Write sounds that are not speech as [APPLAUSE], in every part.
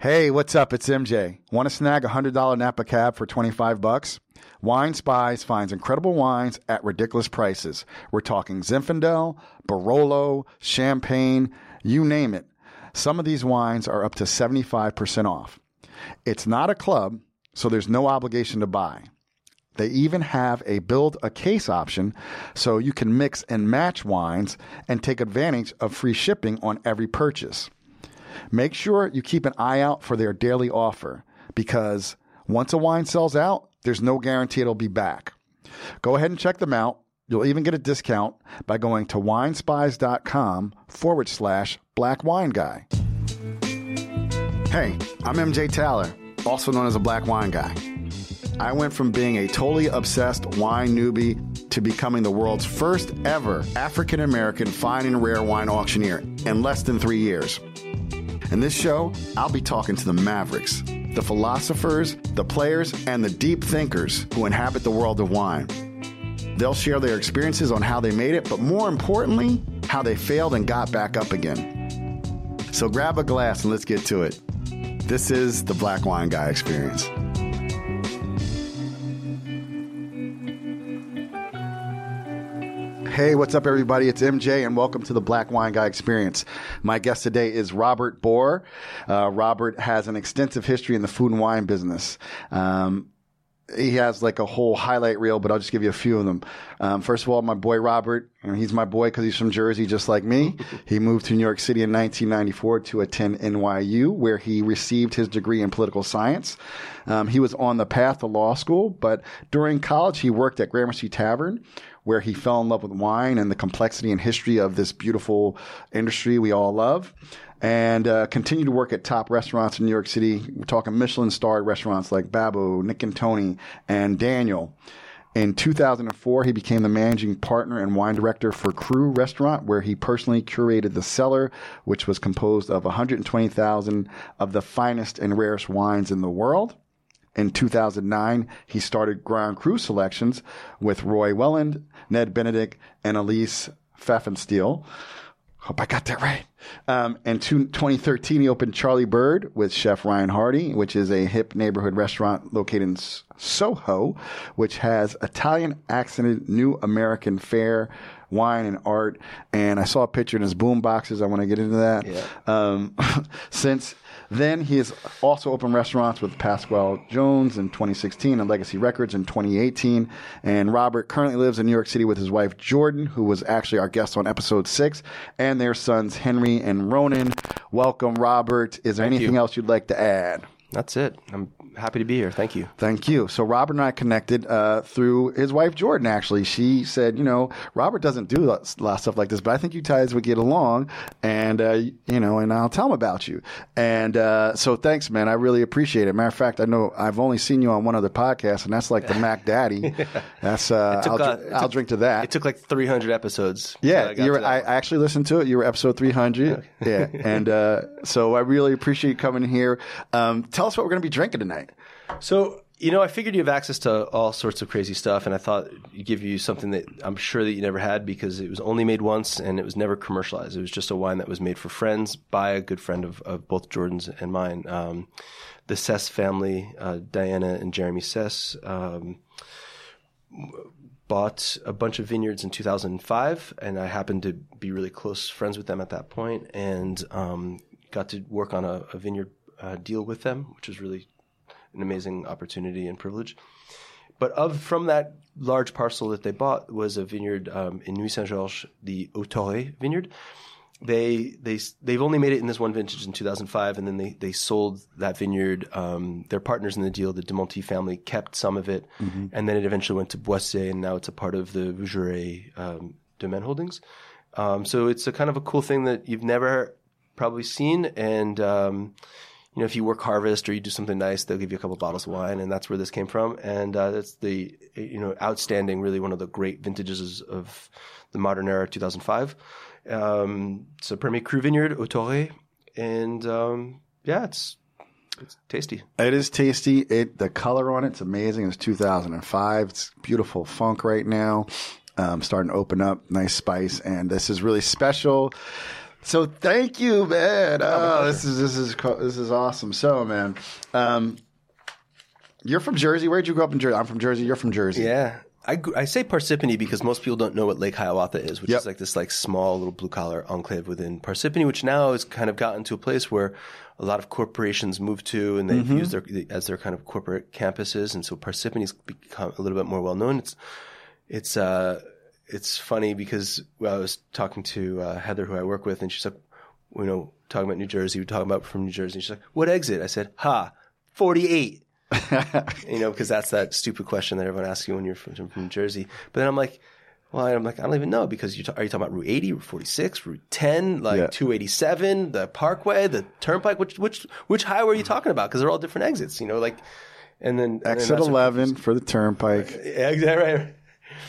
Hey, what's up? It's MJ. Want to snag a $100 Napa cab for 25 bucks? Wine Spies finds incredible wines at ridiculous prices. We're talking Zinfandel, Barolo, Champagne, you name it. Some of these wines are up to 75% off. It's not a club, so there's no obligation to buy. They even have a build a case option so you can mix and match wines and take advantage of free shipping on every purchase. Make sure you keep an eye out for their daily offer because once a wine sells out, there's no guarantee it'll be back. Go ahead and check them out. You'll even get a discount by going to winespies.com forward slash black wine guy. Hey, I'm MJ Taylor, also known as a black wine guy. I went from being a totally obsessed wine newbie to becoming the world's first ever African American fine and rare wine auctioneer in less than three years. In this show, I'll be talking to the mavericks, the philosophers, the players, and the deep thinkers who inhabit the world of wine. They'll share their experiences on how they made it, but more importantly, how they failed and got back up again. So grab a glass and let's get to it. This is the Black Wine Guy Experience. Hey, what's up, everybody? It's MJ, and welcome to the Black Wine Guy Experience. My guest today is Robert Bohr. Uh, Robert has an extensive history in the food and wine business. Um, he has like a whole highlight reel, but I'll just give you a few of them. Um, first of all, my boy Robert, and he's my boy because he's from Jersey, just like me. [LAUGHS] he moved to New York City in 1994 to attend NYU, where he received his degree in political science. Um, he was on the path to law school, but during college, he worked at Gramercy Tavern, where he fell in love with wine and the complexity and history of this beautiful industry we all love and uh, continue to work at top restaurants in New York City. We're talking Michelin starred restaurants like Babbo, Nick and Tony, and Daniel. In 2004, he became the managing partner and wine director for Cru Restaurant, where he personally curated the cellar, which was composed of 120,000 of the finest and rarest wines in the world. In 2009, he started Grand Cru Selections with Roy Welland, Ned Benedict, and Elise Pfeffenstiel. Hope I got that right. Um, and two, 2013, he opened Charlie Bird with Chef Ryan Hardy, which is a hip neighborhood restaurant located in Soho, which has Italian accented new American fare, wine, and art. And I saw a picture in his boom boxes. I want to get into that. Yeah. Um, [LAUGHS] since then, he has also opened restaurants with Pasquale Jones in 2016 and Legacy Records in 2018. And Robert currently lives in New York City with his wife Jordan, who was actually our guest on episode six, and their sons Henry and Ronan. Welcome, Robert. Is there Thank anything you. else you'd like to add? That's it. I'm happy to be here. Thank you. Thank you. So Robert and I connected uh, through his wife Jordan. Actually, she said, you know, Robert doesn't do a lot of stuff like this, but I think you guys would get along, and uh, you know, and I'll tell him about you. And uh, so, thanks, man. I really appreciate it. Matter of fact, I know I've only seen you on one other podcast, and that's like the Mac Daddy. [LAUGHS] That's uh, I'll, uh, dr- it I'll took- drink to that. It took like 300 episodes. Yeah, I you were, to I. I actually listened to it. You were episode 300. Yeah. And uh, so I really appreciate you coming here. Um, tell us what we're going to be drinking tonight. So, you know, I figured you have access to all sorts of crazy stuff, and I thought it'd give you something that I'm sure that you never had because it was only made once and it was never commercialized. It was just a wine that was made for friends by a good friend of, of both Jordan's and mine. Um, the Seysses family, uh, Diana and Jeremy Seysses, um, bought a bunch of vineyards in 2005, and I happened to be really close friends with them at that point, and um, got to work on a, a vineyard uh, deal with them, which was really an amazing opportunity and privilege. But of from that large parcel that they bought was a vineyard um, in Nuits Saint Georges, the Aux Thorey vineyard. They they they've only made it in this one vintage in 2005, and then they they sold that vineyard. Um, their partners in the deal, the de Montille family, kept some of it, and then it eventually went to Boisset, and now it's a part of the Vougeraie um, Domaine Holdings. Um, so it's a kind of a cool thing that you've never probably seen, and um, you know, if you work harvest or you do something nice, they'll give you a couple bottles of wine, and that's where this came from. And uh, that's the you know outstanding, really one of the great vintages of the modern era, 2005. Um, a Premier Cru Vineyard, Aux Thorey, and um, yeah, it's it's tasty. It is tasty. It the color on it's amazing. It's 2005. It's beautiful funk right now. Um, starting to open up, nice spice, and this is really special. So thank you, man. Oh, this is this is this is awesome. So, man, um, you're from Jersey. Where'd you grow up in Jersey? I'm from Jersey. You're from Jersey. Yeah. I, I say Parsippany because most people don't know what Lake Hiawatha is, which Yep. is like this like small little blue collar enclave within Parsippany, which now has kind of gotten to a place where a lot of corporations move to and they've used their as their kind of corporate campuses, and so Parsippany's become a little bit more well known. It's it's uh it's funny because well, I was talking to uh, Heather, who I work with, and she's like, you know, talking about New Jersey, we're talking about from New Jersey. And she's like, what exit? I said, ha, forty eight [LAUGHS] you know, because that's that stupid question that everyone asks you when you're from, from New Jersey. But then I'm like, well, I'm like, I don't even know because you ta- are you talking about Route 80, Route 46, Route 10, like Yeah. 287, the Parkway, the Turnpike? Which which which highway are you talking about? Because they're all different exits, you know, like. And then and then Exit that's what- 11 for the Turnpike, Yeah, exactly right.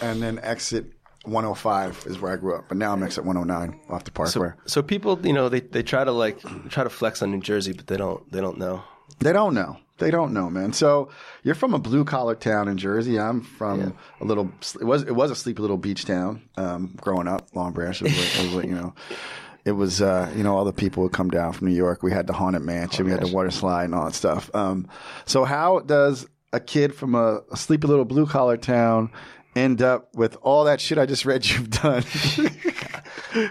and then exit 105 is where I grew up. But now I'm at 109 off the Parkway. So people, you know, they, they try to like try to flex on New Jersey, but they don't they don't know. They don't know. They don't know, man. So you're from a blue collar town in Jersey. I'm from a little. It was it was a sleepy little beach town. Um, growing up, Long Branch. It was, like, it was you know. It was, uh, you know, all the people would come down from New York. We had the haunted mansion, we had the water slide, and all that stuff. Um, so how does a kid from a, a sleepy little blue collar town end up with all that shit I just read you've done?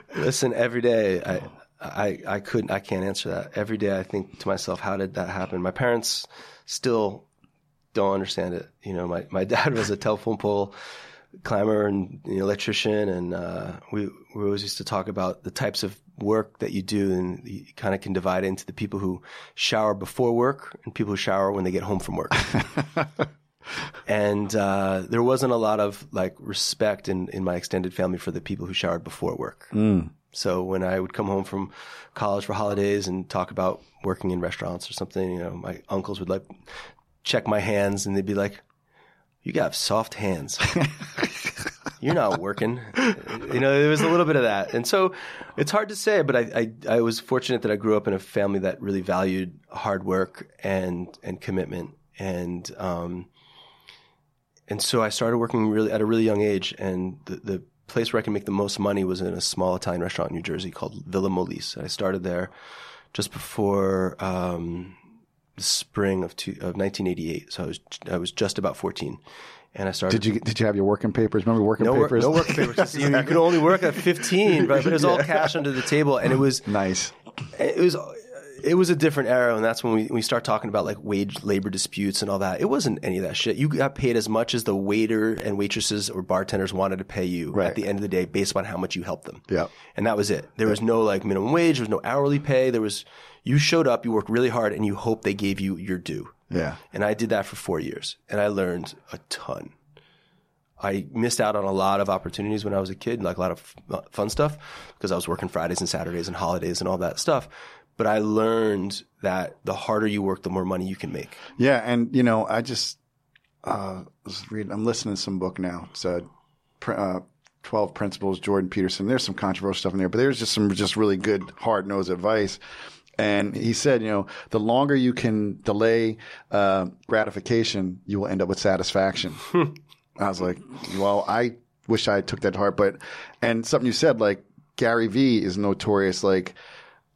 [LAUGHS] Listen, every day I, I, I couldn't, I can't answer that. Every day I think to myself, how did that happen? My parents still don't understand it. You know, my, my [LAUGHS] dad was a telephone pole climber and you know, electrician, and uh, we we always used to talk about the types of work that you do, and you kind of can divide it into the people who shower before work and people who shower when they get home from work. [LAUGHS] and uh, there wasn't a lot of like respect in, in my extended family for the people who showered before work. So when I would come home from college for holidays and talk about working in restaurants or something, you know, my uncles would like check my hands and they'd be like, "You got soft hands. [LAUGHS] You're not working." You know, there was a little bit of that, and so it's hard to say. But I, I, I was fortunate that I grew up in a family that really valued hard work and and commitment, and um, and so I started working really at a really young age, and the, the place where I could make the most money was in a small Italian restaurant in New Jersey called Villa Molise. I started there just before um, the spring of, two, of 1988, so I was I was just about 14, and I started. did you did you have your working papers? Remember working no, work, papers? no working papers. [LAUGHS] You, you could only work at 15, but it was all cash under the table, and it was nice. it was it was a different era, and that's when we we start talking about like wage labor disputes and all that. It wasn't any of that shit. You got paid as much as the waiter and waitresses or bartenders wanted to pay you Right. at the end of the day, based on how much you helped them. Yeah. and that was it. There was no like minimum wage. There was no hourly pay. There was you showed up, you worked really hard, and you hoped they gave you your due. Yeah. And I did that for four years, and I learned a ton. I missed out on a lot of opportunities when I was a kid, like a lot of f- fun stuff, because I was working Fridays and Saturdays and holidays and all that stuff. But I learned that the harder you work, the more money you can make. Yeah, and you know, I just uh, was reading. I'm listening to some book now. It's uh, pr- uh, Twelve Principles, Jordan Peterson. There's some controversial stuff in there, but there's just some just really good hard nosed advice. And he said, you know, the longer you can delay uh, gratification, you will end up with satisfaction. [LAUGHS] I was like, well, I wish I took that to heart, but and something you said, like Gary Vee is notorious, like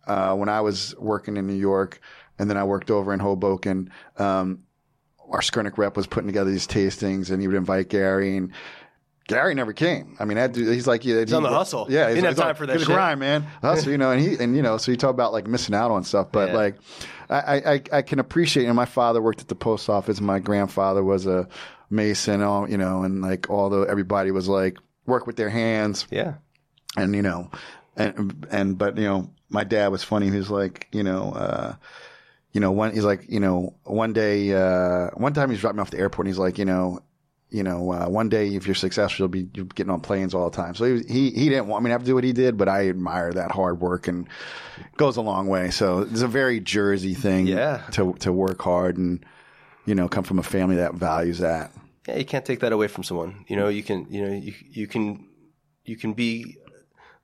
uh, when I was working in New York, and then I worked over in Hoboken. Um, our Skurnik rep was putting together these tastings, and he would invite Gary, and Gary never came. I mean, that dude, he's like, yeah, he's on the hustle. Yeah, He he's, didn't have time for that he's shit. grind, man. [LAUGHS] Hustle, you know, and he and you know, so you talk about like missing out on stuff, but Yeah. like, I, I I can appreciate. And my father worked at the post office. My grandfather was a mason, all you know, and like although everybody was like work with their hands, Yeah. and you know, and and but you know, my dad was funny. He was like, you know, uh, you know, one he's like, you know, one day, uh, one time he's dropped me off the airport. and He's like, you know, you know, uh, one day if you're successful, you'll be you're getting on planes all the time. So he was, he he didn't want me to have to do what he did, but I admire that hard work and goes a long way. So it's a very Jersey thing, Yeah. to to work hard and you know come from a family that values that. Yeah, you can't take that away from someone. You know, you can, you know, you you can, you can be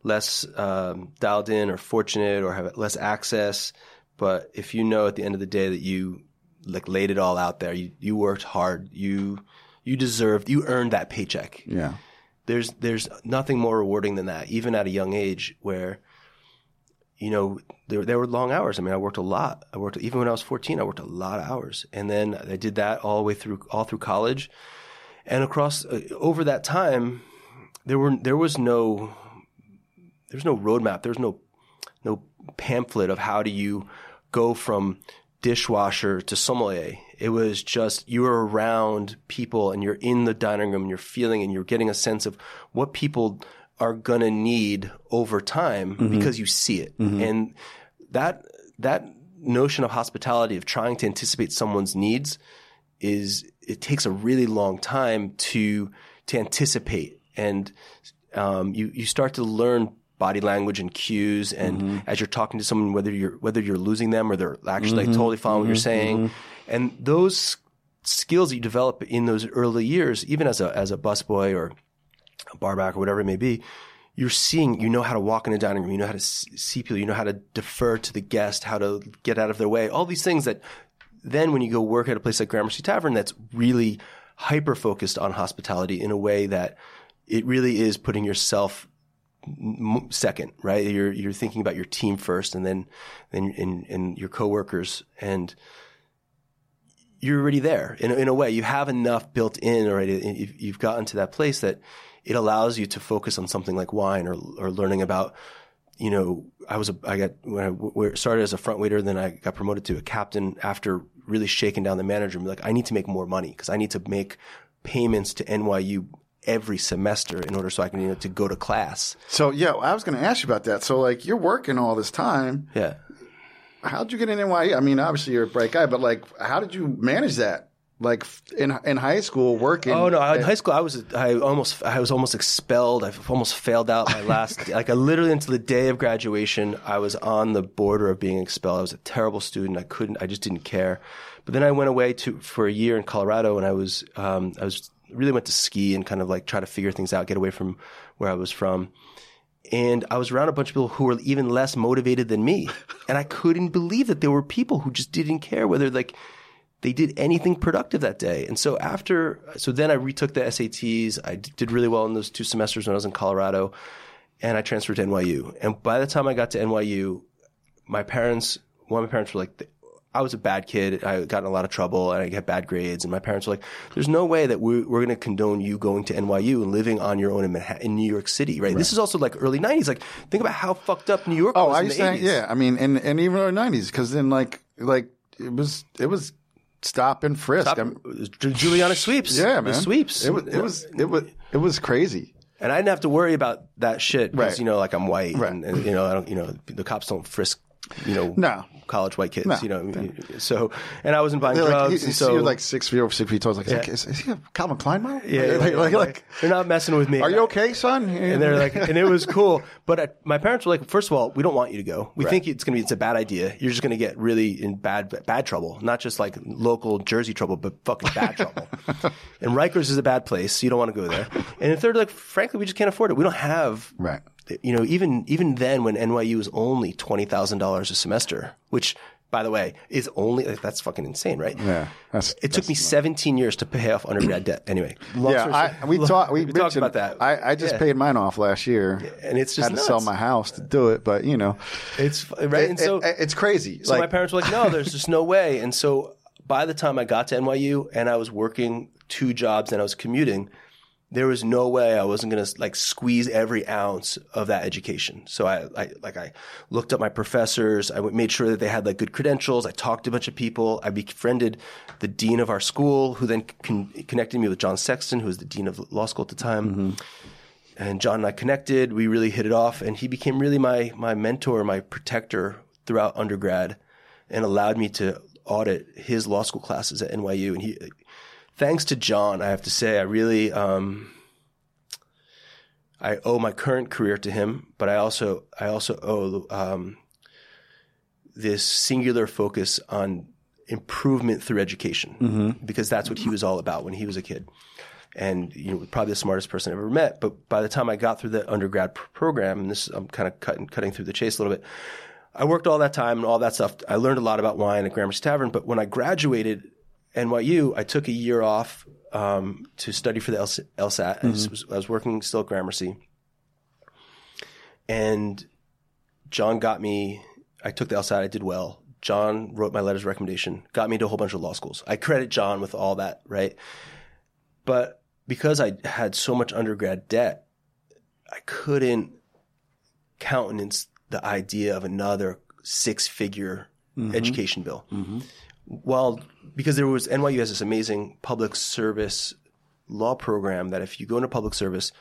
less um, dialed in or fortunate or have less access, but if you know at the end of the day that you like laid it all out there, you you worked hard, you you deserved, you earned that paycheck. Yeah, There's there's nothing more rewarding than that, even at a young age where you know, there, there were long hours. I mean, I worked a lot. I worked even when I was 14. I worked a lot of hours, and then I did that all the way through all through college, and across uh, over that time, there were there was no there's no roadmap. There's no no pamphlet of how do you go from dishwasher to sommelier. It was just you were around people and you're in the dining room and you're feeling and you're getting a sense of what people are going to need over time mm-hmm. because you see it. Mm-hmm. And that that notion of hospitality of trying to anticipate someone's needs is it takes a really long time to to anticipate and um, you you start to learn body language and cues and mm-hmm. as you're talking to someone whether you're whether you're losing them or they're actually like totally following what you're mm-hmm. saying and those skills that you develop in those early years even as a as a busboy or a barback or whatever it may be, you're seeing, you know how to walk in a dining room, you know how to see people, you know how to defer to the guest, how to get out of their way, all these things that then when you go work at a place like Gramercy Tavern that's really hyper focused on hospitality in a way that it really is putting yourself second, right? You're you're thinking about your team first, and then then and, and your coworkers, and you're already there in in a way. You have enough built in already. You've gotten to that place that it allows you to focus on something like wine or, or learning about, you know, I was a, I got, when I started as a front waiter, then I got promoted to a captain after really shaking down the manager like, I need to make more money because I need to make payments to NYU every semester in order so I can, you know, to go to class. So yeah, I was going to ask you about that. So like you're working all this time. Yeah. How'd you get in NYU? I mean, obviously you're a bright guy, but like, how did you manage that? like in in high school working. Oh no! In high school, I was I almost I was almost expelled. I almost failed out my last [LAUGHS] like I literally until the day of graduation, I was on the border of being expelled. I was a terrible student. I couldn't. I just didn't care. But then I went away to for a year in Colorado, and I was um, I was really went to ski and kind of like try to figure things out, get away from where I was from. And I was around a bunch of people who were even less motivated than me, [LAUGHS] and I couldn't believe that there were people who just didn't care whether like they did anything productive that day. And so after, so then I retook the SATs. I did really well in those two semesters when I was in Colorado and I transferred to NYU. And by the time I got to NYU, my parents, one of my parents were like, I was a bad kid. I got in a lot of trouble and I had bad grades. And my parents were like, there's no way that we're, we're going to condone you going to NYU and living on your own in Manhattan, in New York City, right? right? This is also like early 90s. Like, think about how fucked up New York oh, was. Oh, I saying, yeah. I mean, and, and even early 90s, because then like, like, it was, it was stop and frisk. Stop, Giuliani sweeps. Yeah, man. The sweeps. It was, it was, it was, it was crazy. And I didn't have to worry about that shit because, right. you know, like I'm white right. and, and, you know, I don't, you know, the cops don't frisk, you know, no. college white kids, no. you know, so, and I wasn't buying they're drugs. Like, he, so, you're like six feet over six feet tall. Like, yeah. is, is, he a Calvin Klein model? Yeah. [LAUGHS] Like, like, like, they're not messing with me. Are you okay, son? And they're like, and it was cool. But I, my parents were like, first of all, we don't want you to go. We right. think it's going to be, it's a bad idea. You're just going to get really in bad, bad trouble. Not just like local Jersey trouble, but fucking bad trouble. [LAUGHS] and Rikers is a bad place. So you don't want to go there. And third, like, frankly, we just can't afford it. We don't have right you know, even even then when NYU was only twenty thousand dollars a semester, which by the way, is only like, that's fucking insane, right? Yeah, it took me 17 years to pay off undergrad debt. Anyway, yeah, I, we, talk, we, [LAUGHS] we talked about that. I, I just yeah. paid mine off last year, and it's just had nuts. to sell my house to do it. But you know, it's right. It, and so it, it's crazy. So like, my parents were like, "No, there's just no [LAUGHS] way." And so by the time I got to NYU and I was working two jobs and I was commuting, there was no way I wasn't going to like squeeze every ounce of that education. So I, I, like I looked up my professors. I made sure that they had like good credentials. I talked to a bunch of people. I befriended the dean of our school, who then con- connected me with John Sexton, who was the dean of law school at the time. Mm-hmm. And John and I connected. We really hit it off, and he became really my my mentor, my protector throughout undergrad, and allowed me to audit his law school classes at NYU. And he thanks to John, I have to say, I really, um, I owe my current career to him, but I also, I also owe, um, this singular focus on improvement through education mm-hmm. because that's what he was all about when he was a kid. And, you know, probably the smartest person I ever met. But by the time I got through the undergrad pr- program, and this, I'm kind of cutting, cutting through the chase a little bit. I worked all that time and all that stuff. I learned a lot about wine at Gramercy Tavern, but when I graduated, NYU, I took a year off um, to study for the LSAT. Mm-hmm. I, was, I, was, working still at Gramercy. And John got me. I took the LSAT. I did well. John wrote my letters of recommendation. Got me to a whole bunch of law schools. I credit John with all that, right? But because I had so much undergrad debt, I couldn't countenance the idea of another six figure education bill. Well, because there was NYU has this amazing public service law program that if you go into public service,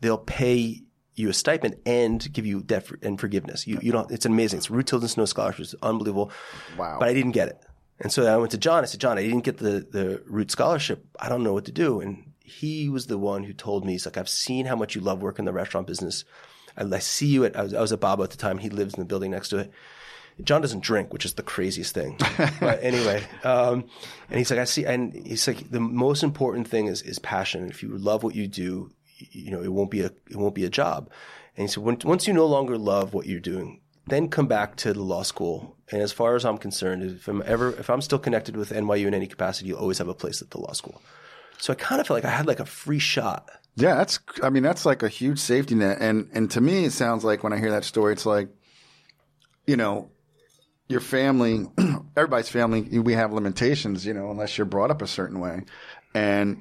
they'll pay you a stipend and give you debt for, and forgiveness. You, you don't, it's amazing. It's Root Tilden Snow scholarship. It's unbelievable. Wow. But I didn't get it. And so I went to John. I said, John, I didn't get the, the Root scholarship. I don't know what to do. And he was the one who told me, he's like, I've seen how much you love work in the restaurant business. I, I see you at, I was, I was at Bobo at the time. He lives in the building next to it. John doesn't drink, which is the craziest thing. but anyway, um, and he's like, I see, and he's like, the most important thing is, is passion. If you love what you do, you know, it won't be a, it won't be a job. And he said, when, once you no longer love what you're doing, then come back to the law school. And as far as I'm concerned, if I'm ever, if I'm still connected with NYU in any capacity, you'll always have a place at the law school. So I kind of felt like I had like a free shot. Yeah, that's. I mean, that's like a huge safety net, and and to me, it sounds like when I hear that story, it's like, you know, your family, [CLEARS THROAT] everybody's family, we have limitations, you know, unless you're brought up a certain way, and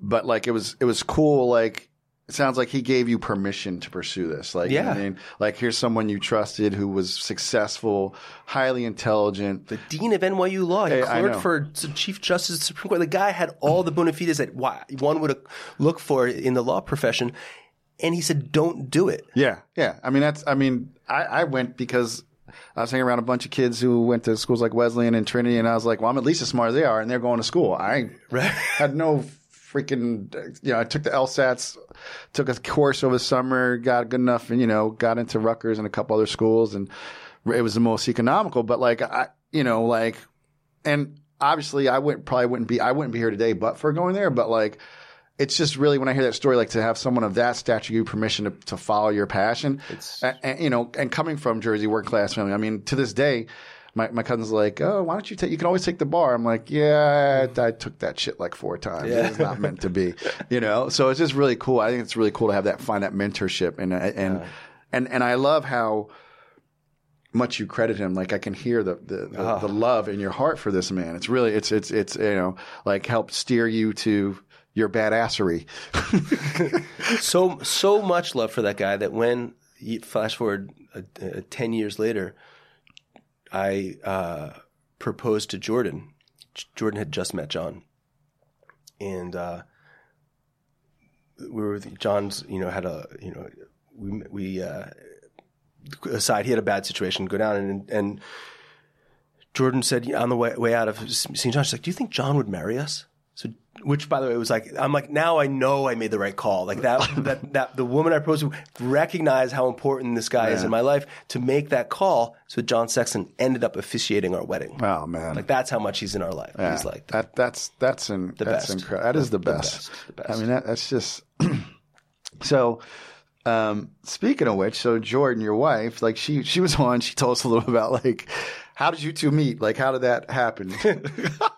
but like it was it was cool, like. It sounds like he gave you permission to pursue this. Like, you know I Yeah. mean, like here's someone you trusted who was successful, highly intelligent. The dean of NYU law, he Hey, clerked for Chief Justice of the Supreme Court. The guy had all the bona fides that one would uh, look for in the law profession. And he said, don't do it. Yeah, yeah. I mean, that's. I mean, I, I went because I was hanging around a bunch of kids who went to schools like Wesleyan and Trinity, and I was like, well, I'm at least as smart as they are, and they're going to school. I Right. [LAUGHS] had no freaking. You know, I took the LSATs, took a course over the summer, got good enough, and you know, got into Rutgers and a couple other schools, and it was the most economical. But like, I, you know, like, and obviously, I wouldn't probably wouldn't be I wouldn't be here today, but for going there. But like, it's just really when I hear that story, like to have someone of that stature give you permission to, to follow your passion, and, and, you know, and coming from Jersey working class family, I mean, to this day. My, my cousin's like, oh, why don't you take? You can always take the bar. I'm like, yeah, I took that shit like four times. It's not meant to be, [LAUGHS] you know. So it's just really cool. I think it's really cool to have that, find that mentorship, and uh, and and and I love how much you credit him. Like I can hear the the, the, the ah. love in your heart for this man. It's really it's it's it's you know like helped steer you to your badassery. [LAUGHS] so so much love for that guy that when flash forward uh, uh, 10 years later i uh, proposed to jordan jordan had just met john and uh, we were with john's you know had a you know we we aside he had a bad situation go down and and jordan said on the way, way out of St. john she's like do you think john would marry us so, which by the way was like, I'm like, now I know I made the right call. Like that, [LAUGHS] that, that the woman I proposed to recognize how important this guy is in my life to make that call. So John Sexton ended up officiating our wedding. Oh man, Like that's how much he's in our life. He's like, that. That's that's in, that's best. incredible. That is the best. best. The best. I mean, that, that's just [CLEARS THROAT] so. Um, speaking of which, so Jordan, your wife, like she she was [LAUGHS] on. She told us a little about like how did you two meet? Like how did that happen? [LAUGHS]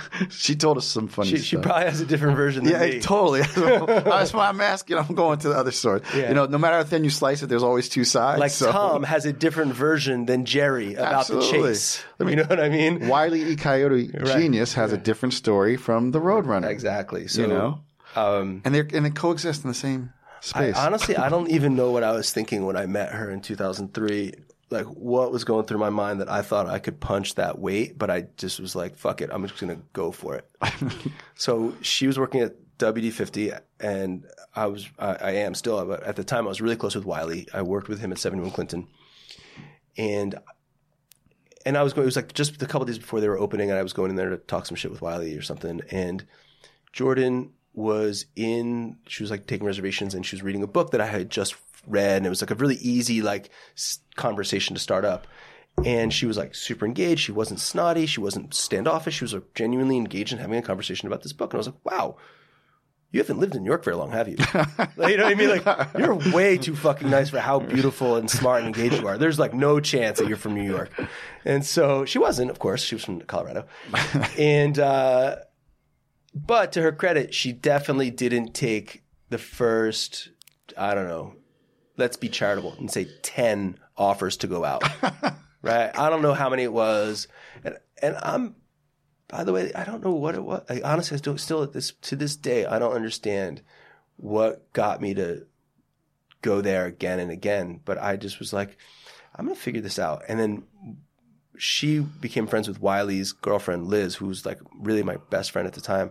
[LAUGHS] she told us some funny she, stuff. she probably has a different version than Yeah, me. totally. [LAUGHS] [LAUGHS] That's why I'm asking. I'm going to the other story. Yeah. You know, no matter how thin you slice it, there's always two sides. Like so. Tom has a different version than Jerry about the Absolutely. chase. You know what I mean? Wile E. Coyote Genius has a different story from the Roadrunner. Exactly. So, You know, um, and they and they coexist in the same I, space. honestly, I don't even know what I was thinking when I met her in 2003. Like, what was going through my mind that I thought I could punch that weight, but I just was like, fuck it, I'm just going to go for it. [LAUGHS] so she was working at WD50, and I was, I, I am still, but at the time I was really close with Wylie. I worked with him at 71 Clinton. And and I was going. It was like just a couple days before they were opening, and I was going in there to talk some shit with Wylie or something. And Jordan was in. She was like taking reservations, and she was reading a book that I had just read, and it was like a really easy like conversation to start up. And she was like super engaged. She wasn't snotty. She wasn't standoffish. She was like, genuinely engaged in having a conversation about this book. And I was like, wow, you haven't lived in New York very long, have you? [LAUGHS] Like, you know what I mean? Like, you're way too fucking nice for how beautiful and smart and engaged you are. There's like no chance that you're from New York. And so she wasn't, of course. She was from Colorado. [LAUGHS] And, uh, but to her credit, she definitely didn't take the first, I don't know, let's be charitable and say 10 offers to go out. [LAUGHS] right? I don't know how many it was, and and I'm. By the way, I don't know what it was. I honestly, I don't, still at this to this day, I don't understand what got me to go there again and again. But I just was like, I'm gonna figure this out. And then she became friends with Wylie's girlfriend Liz, who was like really my best friend at the time.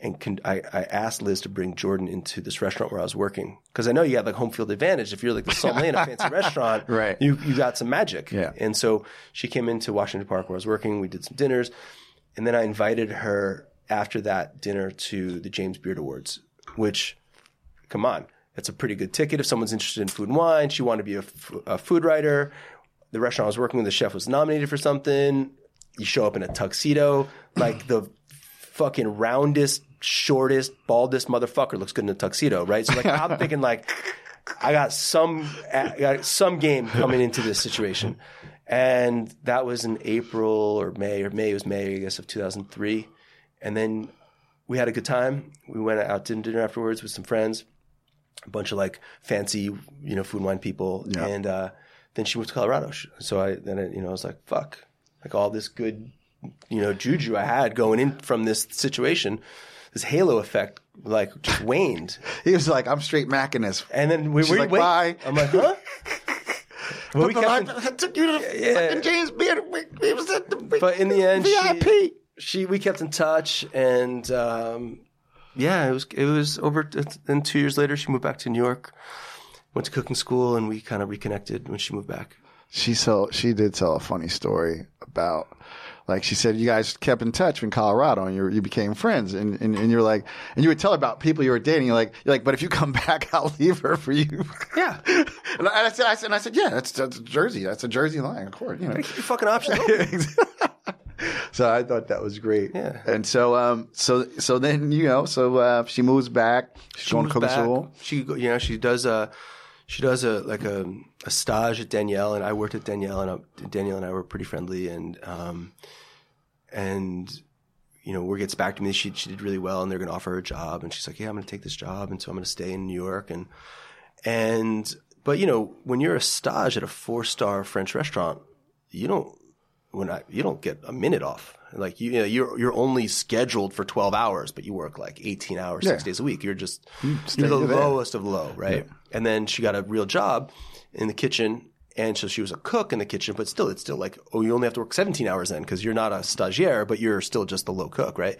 And I, I asked Liz to bring Jordan into this restaurant where I was working because I know you have like home field advantage if you're like the sommelier in a fancy [LAUGHS] restaurant, Right. You you got some magic, Yeah. And so she came into Washington Park where I was working. We did some dinners, and then I invited her after that dinner to the James Beard Awards, which come on, that's a pretty good ticket if someone's interested in food and wine. She wanted to be a, f- a food writer. The restaurant I was working with, the chef was nominated for something. You show up in a tuxedo, like the fucking roundest, shortest, baldest motherfucker looks good in a tuxedo, right? So like I'm [LAUGHS] thinking like I got some I got some game coming into this situation. And that was in April or May or May it was May I guess of 2003. And then we had a good time. We went out to dinner afterwards with some friends, a bunch of like fancy, you know, food and wine people. Yeah. And uh, then she moved to Colorado. So I then I, you know I was like, fuck, like all this good, you know, juju I had going in from this situation, this halo effect like just waned. [LAUGHS] He was like, I'm straight macking this. And then we She's were like, wait. "Bye." I'm like, huh? [LAUGHS] Well, we kept in- I took you to Yeah. fucking James Beard. It was at the but in the end, she- VIP. she we kept in touch and um, yeah it was it was over then two years later she moved back to new york went to cooking school and we kind of reconnected when she moved back She so she did tell a funny story about like she said you guys kept in touch in Colorado and you you became friends. And, and, and you're like and you would tell her about people you were dating. You're like you're like but if you come [LAUGHS] back I'll leave her for you. Yeah. [LAUGHS] And I, I said I said and I said yeah that's that's Jersey. That's a Jersey line of course you know. Your fucking options [LAUGHS] so I thought that was great. Yeah. and so um so so then you know so uh, she moves back. She's going to cooking school. She, you know, she does a, she does a like a, a stage at Daniel, and I worked at Daniel, and I, Daniel and I were pretty friendly, and um, and you know, word gets back to me. She she did really well, and they're going to offer her a job, and she's like, yeah, I'm going to take this job, and so I'm going to stay in New York, and and but you know, when you're a stage at a four star French restaurant, you don't when I, you don't get a minute off. Like you, you know, you're you're only scheduled for 12 hours, but you work like 18 hours, six days a week. You're just you're the lowest of low, right? And then she got a real job in the kitchen, and so she was a cook in the kitchen. But still, it's still like, oh, you only have to work 17 hours then because you're not a stagiaire, but you're still just the low cook, right?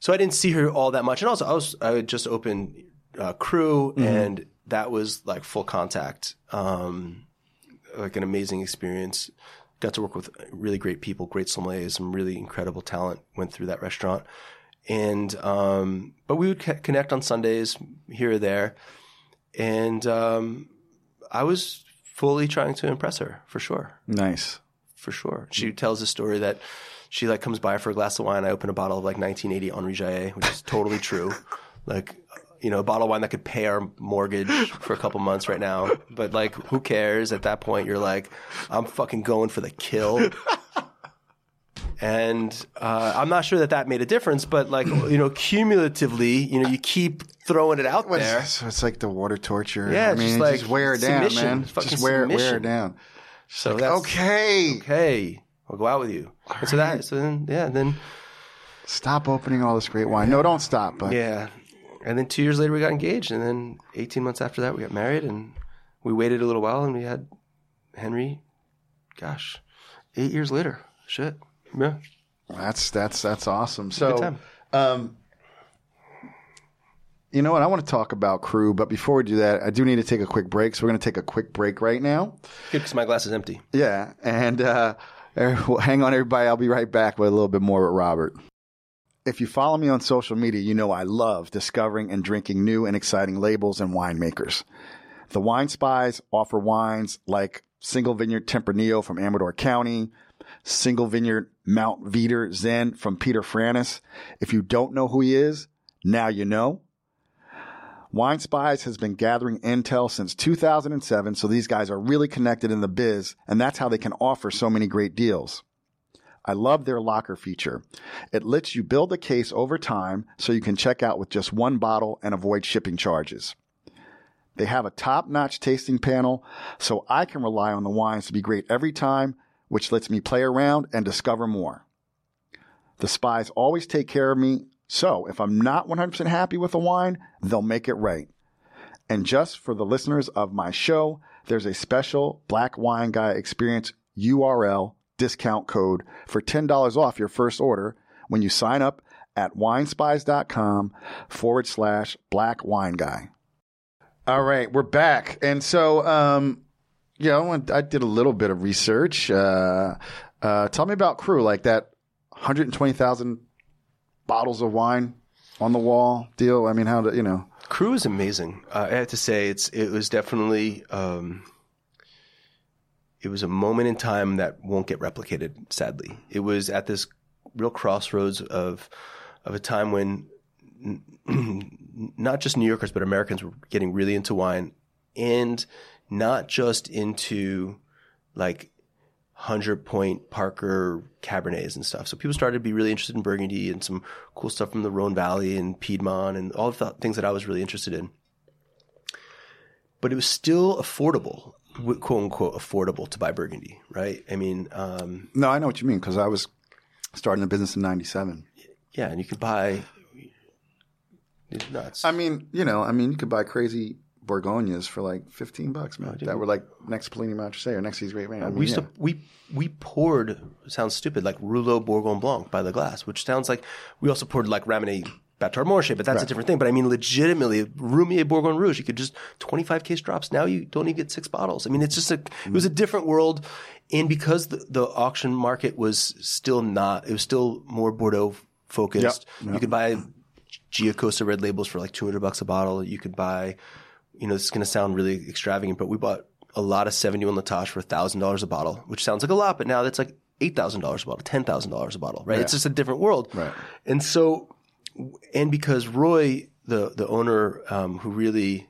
So I didn't see her all that much, and also I was I had just opened uh, Cru, and that was like full contact, um, like an amazing experience. Got to work with really great people, great sommeliers, some really incredible talent. Went through that restaurant, and um, but we would co- connect on Sundays here or there, and um, I was fully trying to impress her for sure nice for sure. She tells a story that she like comes by for a glass of wine. I open a bottle of like 1980 Henri Jayer, which is totally true. [LAUGHS] Like, you know, a bottle of wine that could pay our mortgage for a couple months right now. But like, who cares? At that point, you're like, I'm fucking going for the kill. And uh, I'm not sure that that made a difference, but like, [CLEARS THROAT] you know, cumulatively, you know, you keep throwing it out there. So it's like the water torture. Yeah, I mean, just just, like wear it down, man. Just wear, wear submission. it down. So that's Okay, okay. I'll go out with you. And so that, so then, yeah, then stop opening all this great wine. No, don't stop. But Yeah. And then two years later, we got engaged. And then 18 months after that, we got married. And we waited a little while and we had Henry, gosh, eight years later. Shit. Yeah. that's that's that's awesome. So, um, you know what? I want to talk about Cru, but before we do that, I do need to take a quick break. So we're going to take a quick break right now. Good because my glass is empty. Yeah, and uh, er, hang on, everybody. I'll be right back with a little bit more with Robert. If you follow me on social media, you know I love discovering and drinking new and exciting labels and winemakers. The Wine Spies offer wines like Single Vineyard Tempranillo from Amador County, Single Vineyard Mount Veeder Zen from Peter Franus. If you don't know who he is, now you know. Wine Spies has been gathering intel since 2007, so these guys are really connected in the biz, and that's how they can offer so many great deals. I love their locker feature. It lets you build a case over time so you can check out with just one bottle and avoid shipping charges. They have a top notch tasting panel, so I can rely on the wines to be great every time, which lets me play around and discover more. The spies always take care of me, so if I'm not 100% happy with a wine, they'll make it right. And just for the listeners of my show, there's a special Black Wine Guy Experience URL discount code for $10 off your first order when you sign up at winespies.com forward slash black wine guy. All right, we're back. And so, um, you know, I did a little bit of research. Uh, uh, tell me about Cru, like that 120,000 bottles of wine on the wall deal. I mean, how do you know? Cru is amazing. Uh, I have to say, it's it was definitely um, it was a moment in time that won't get replicated. Sadly, it was at this real crossroads of of a time when n- [CLEARS THROAT] not just New Yorkers but Americans were getting really into wine, and not just into like hundred point Parker Cabernets and stuff. So people started to be really interested in Burgundy and some cool stuff from the Rhone Valley and Piedmont and all the things that I was really interested in. But it was still affordable, quote unquote, affordable to buy Burgundy, right? I mean, um, No, I know what you mean because I was starting a business in 97. yeah, and you could buy. It's nuts. I mean, you know, I mean, you could buy crazy Bourgognes for like 15 bucks, man. Oh, that were like next Puligny Montrachet or next to these great man. I mean, we used yeah. to we we poured sounds stupid like Roulot Bourgogne Blanc by the glass, which sounds like we also poured like Ramonet Batard Morche, but that's a different thing. But I mean, legitimately, Roumier Bourgogne Rouge, you could just 25 case drops. Now you don't even get six bottles. I mean, it's just a it was a different world, and because the, the auction market was still not, it was still more Bordeaux focused. You could buy Giacosa red labels for like 200 bucks a bottle. You could buy, you know, this is going to sound really extravagant, but we bought a lot of 71 La Tache for $1,000 a bottle, which sounds like a lot, but now that's like $8,000 a bottle, $10,000 a bottle, right? It's just a different world. Right. And so, and because Roy, the, the owner, um, who really,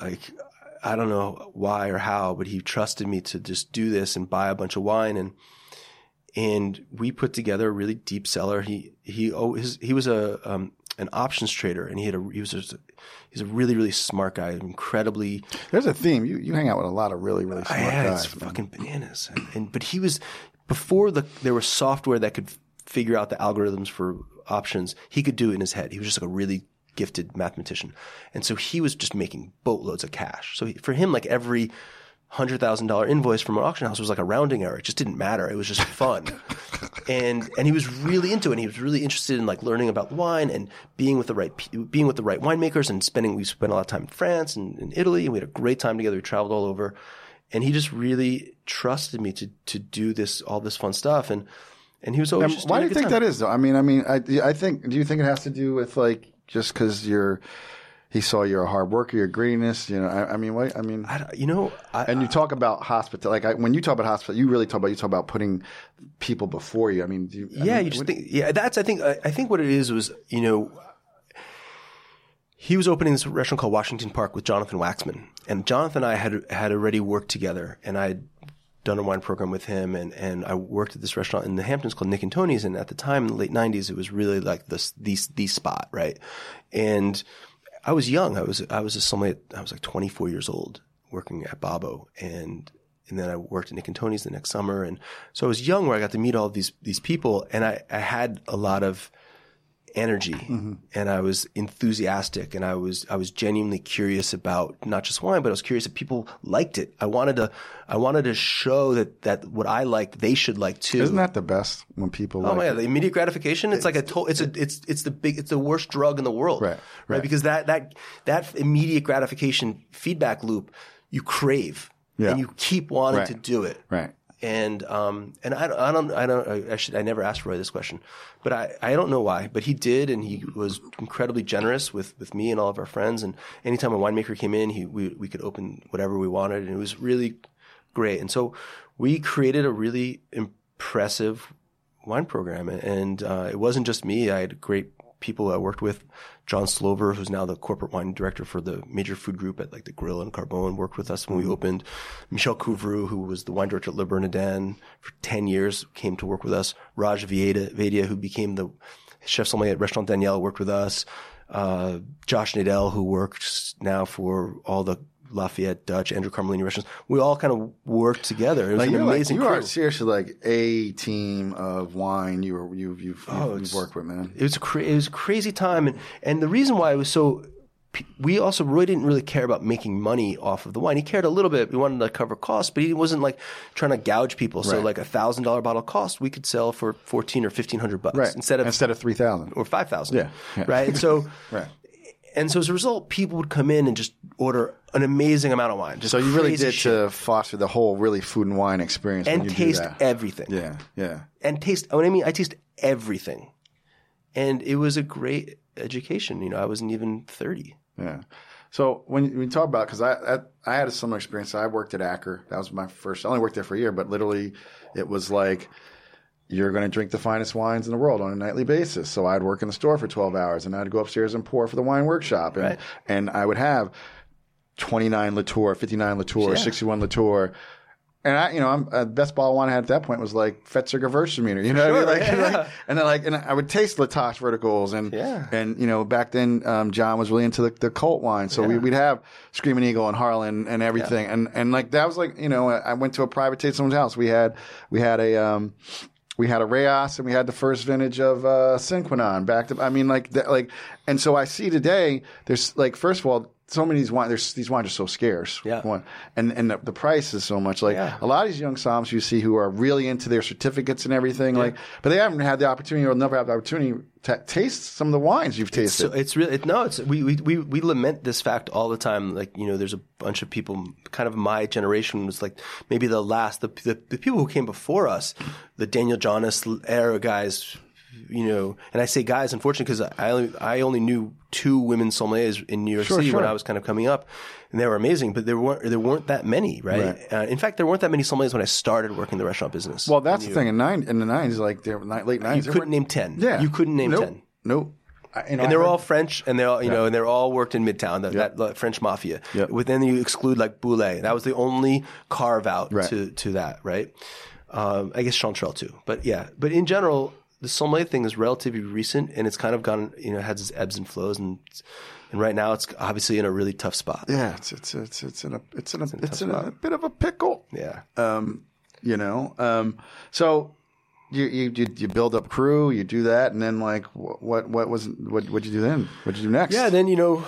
like, I don't know why or how, but he trusted me to just do this and buy a bunch of wine and, and we put together a really deep cellar. He he oh his, he was a um, an options trader, and he had a he was just, he's a really really smart guy, incredibly. There's a theme. You, you hang out with a lot of really, really oh, smart yeah, guys. it's man. fucking bananas. And, and but he was before the there was software that could figure out the algorithms for options. He could do it in his head. He was just like a really gifted mathematician, and so he was just making boatloads of cash. So he, for him, like every hundred thousand dollar invoice from an auction house was like a rounding error. It just didn't matter. It was just fun. [LAUGHS] and and he was really into it. And he was really interested in like learning about wine and being with the right being with the right winemakers and spending. We spent a lot of time in France and in Italy, and we had a great time together. We traveled all over, and he just really trusted me to to do this all this fun stuff. And and he was always. just Why do you think time. that is, though? I mean, I mean, I, I think. Do you think it has to do with like just because you're? He saw you're a hard worker, your greediness. You know, I, I mean, what? I mean, I you know, I, and you talk about hospital. Like I, when you talk about hospital, you really talk about you talk about putting people before you. I mean, do you, yeah, mean, you just think, yeah, that's, I think, I, I think what it is was, you know, he was opening this restaurant called Washington Park with Jonathan Waxman. And Jonathan and I had, had already worked together and I had done a wine program with him and, and I worked at this restaurant in the Hamptons called Nick and Tony's. And at the time in the late nineties, it was really like this, the, the spot, right? And I was young. I was, I was a sommelier. I was like 24 years old working at Babbo and, and then I worked at Nick and Tony's the next summer. And so I was young where I got to meet all these, these people and I, I had a lot of energy mm-hmm. and I was enthusiastic and I was, I was genuinely curious about not just wine, but I was curious if people liked it. I wanted to, I wanted to show that, that what I liked, they should like too. isn't that the best when people? Oh like, yeah, the immediate gratification. It's like a to- it's a it's it's the big it's the worst drug in the world. Right, right. Because that that that immediate gratification feedback loop you crave Yeah. and you keep wanting Right. to do it. Right. And um and I I don't I don't I should I never asked Roy this question, but I I don't know why, but he did, and he was incredibly generous with with me and all of our friends. And anytime a winemaker came in, he we we could open whatever we wanted, and it was really great. And so we created a really impressive wine program, and uh, it wasn't just me. I had great people I worked with. John Slover, who's now the corporate wine director for the major food group at like the Grill and Carbone, worked with us when we opened. Michel Couvreux, who was the wine director at Le Bernardin for 10 years, came to work with us. Raj Vaidya who became the chef sommelier at Restaurant Daniel, worked with us. uh, Josh Nadel, who works now for all the Lafayette Dutch, Andrew Carmellini restaurants. We all kind of worked together. It was Like, an you're like- amazing you crew. are seriously like a team of wine you were you've you've, Oh, you've, worked with, man. it was a cra- it was a crazy time, and and the reason why it was so. We also really didn't really care about making money off of the wine. He cared a little bit. We wanted to cover costs, but he wasn't like trying to gouge people. So Right. like a thousand dollar bottle cost, we could sell for fourteen or fifteen hundred bucks Right. instead of instead of three thousand. or five thousand. Yeah, yeah. right. And so [LAUGHS] Right. And so as a result, people would come in and just order an amazing amount of wine. So you really did shit. to foster the whole really food and wine experience when and taste everything. Yeah, yeah. and taste. What I mean, I taste everything, and it was a great education. You know, I wasn't even thirty. Yeah. So when you talk about, because I, I I had a similar experience. I worked at Acker. That was my first. I only worked there for a year, but literally, it was like you're going to drink the finest wines in the world on a nightly basis. So I'd work in the store for 12 hours, and I'd go upstairs and pour for the wine workshop, and Right. and I would have 29 Latour, 59 Latour, 61 Latour. And I, you know, I'm uh, best bottle of wine I had at that point was like Fetzer Gewürztraminer, you know what I mean? Like, yeah, like- and then like, and I would taste La Tache verticals and, Yeah. and, you know, back then, um, John was really into the, the cult wine. So we, we'd have Screaming Eagle and Harlan and everything. And, and like, that was like, you know, I went to a private taste someone's house. We had, we had a, um, we had a Rayas and we had the first vintage of uh, Sine Qua Non back to, I mean, like, that, like, and so I see today, there's like, first of all, so many of these wines, these wines are so scarce. Yeah. One. And, and the, the price is so much. Like, Yeah. a lot of these young somms you see who are really into their certificates and everything, like, but they haven't had the opportunity or never have the opportunity to taste some of the wines you've tasted. So it's really it, no. It's we, we we we lament this fact all the time. Like you know, there's a bunch of people, kind of my generation was like maybe the last the the, the people who came before us, the Daniel Johnnes era guys. You know, and I say guys, unfortunately, because I only I only knew two women sommeliers in New York Sure, City when. I was kind of coming up, and they were amazing. But there weren't there weren't that many, right? Right. Uh, in fact, there weren't that many sommeliers when I started working the restaurant business. well, that's the thing. In nine in the nineties, like they're late nineties, you couldn't name ten. Yeah, you couldn't name nope. ten. Nope. I, you know, and they're heard- all French, and they're all you know, and they're all worked in Midtown, that, that, that French mafia. Yep. Then you exclude like Bouley. That was the only carve out Right. to to that, right? Um, I guess Chanterelle too, but yeah. But in general, the sommelier thing is relatively recent, and it's kind of gone, you know, has its ebbs and flows, and and right now it's obviously in a really tough spot. Yeah, it's it's it's it's in a it's in a it's in a, spot. bit of a pickle. Yeah. Um, you know. Um, so you, you you build up Cru, you do that, and then like what what was what what'd you do then? What'd you do next? Yeah, then you know,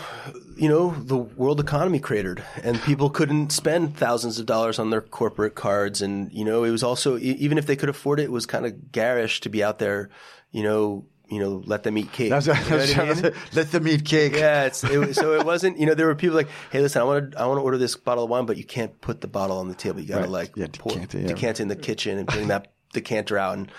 you know, the world economy cratered, and people couldn't spend thousands of dollars on their corporate cards, and you know, it was also even if they could afford it, it was kind of garish to be out there, you know, you know, let them eat cake. That's You know I I mean? Let them eat cake. Yeah, it's it, so it wasn't. You know, there were people like, "Hey, listen, I want to, I want to order this bottle of wine, but you can't put the bottle on the table. You got to Right. like Yeah, pour, decant it, yeah. decant it in the kitchen and bring that decanter out." And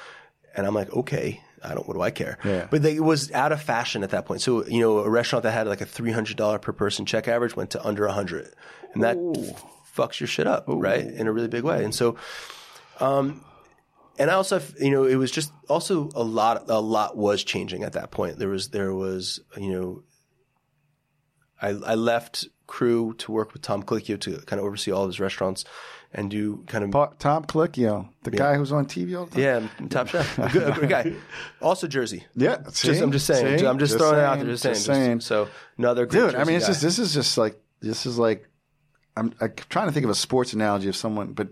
and I'm like, okay, I don't. What do I care? Yeah. But they, it was out of fashion at that point. So you know, a restaurant that had like a three hundred dollar per person check average went to under a hundred, and that fucks your shit up, right, in a really big way. And so, um, and I also, you know, it was just also a lot. A lot was changing at that point. There was, there was, you know, I, I left Cru to work with Tom Colicchio to kind of oversee all of his restaurants and do kind of Pa- Tom Colicchio, the guy who's on TV all the time. yeah, top chef, a good, a good guy. [LAUGHS] Also Jersey. Yeah, see? Just, I'm just saying. See? I'm just, throwing it out there. Just saying. Just saying. so another great Dude, I mean, it's guy. just this is just like this is like I'm, I'm trying to think of a sports analogy of someone, but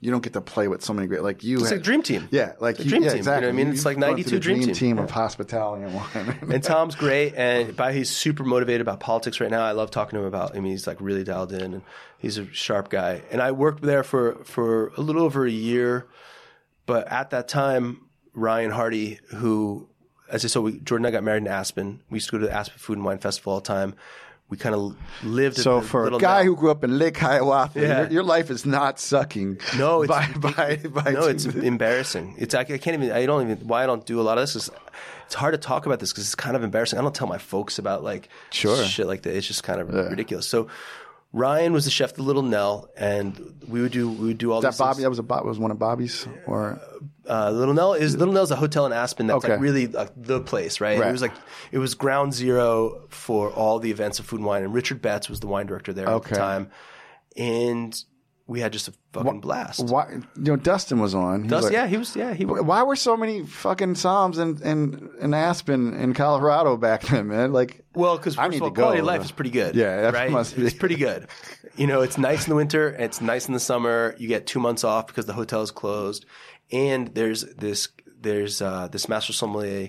you don't get to play with so many great like you. It's had- like dream team. Yeah, like you, dream yeah, team, you know what. I mean? It's like 92 through the dream team. of hospitality and wine. [LAUGHS] And Tom's great, and [LAUGHS] by he's super motivated about politics right now. I love talking to him about. I mean, he's like really dialed in, and he's a sharp guy. And I worked there for for a little over a year, but at that time, Ryan Hardy, who, as I said, we, Jordan and I got married in Aspen. We used to go to the Aspen Food and Wine Festival all the time. We kind of lived. so for a guy who grew up in Lake Hiawatha, Yeah. your, your life is not sucking. No, it's by, by, by no, it's embarrassing. It's I, I can't even. I don't even. Why I don't do a lot of this is it's hard to talk about this because it's kind of embarrassing. I don't tell my folks about like Sure. shit like that. It's just kind of ridiculous. So Ryan was the chef, of the Little Nell, and we would do we would do all that these Bobby. things. That was a Bob. Was one of Bobby's or Uh, Little Nell is Little Nell's a hotel in Aspen that's Okay. like really like the place, right? Right. It was like it was ground zero for all the events of food and wine, and Richard Betts was the wine director there at the time, and we had just a fucking blast. Why, you know, Dustin was on. He was like, yeah, he was. Yeah, he. Was. Why were so many fucking somms in, in, in Aspen in Colorado back then, man? Like, Well, because I need of all, to go, quality of life is pretty good. Yeah, right. must be. It's pretty good. [LAUGHS] You know, it's nice in the winter. and It's nice in the summer. You get two months off because the hotel is closed, and there's this there's uh, this master sommelier,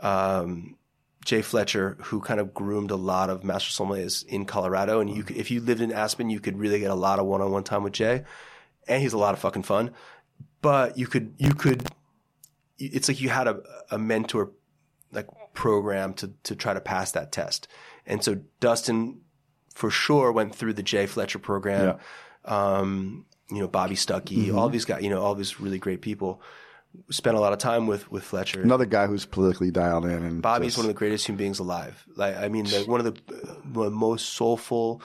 um, Jay Fletcher, who kind of groomed a lot of master sommeliers in Colorado. And you, could, if you lived in Aspen, you could really get a lot of one on one time with Jay, and he's a lot of fucking fun. But you could you could it's like you had a, a mentor like program to to try to pass that test. And so Dustin for sure went through the Jay Fletcher program. Um, you know, Bobby Stuckey, all these guys, you know, all these really great people. Spent a lot of time with with Fletcher. another guy who's politically dialed in. And Bobby's just- one of the greatest human beings alive. Like, I mean, the, one of the, most soulful,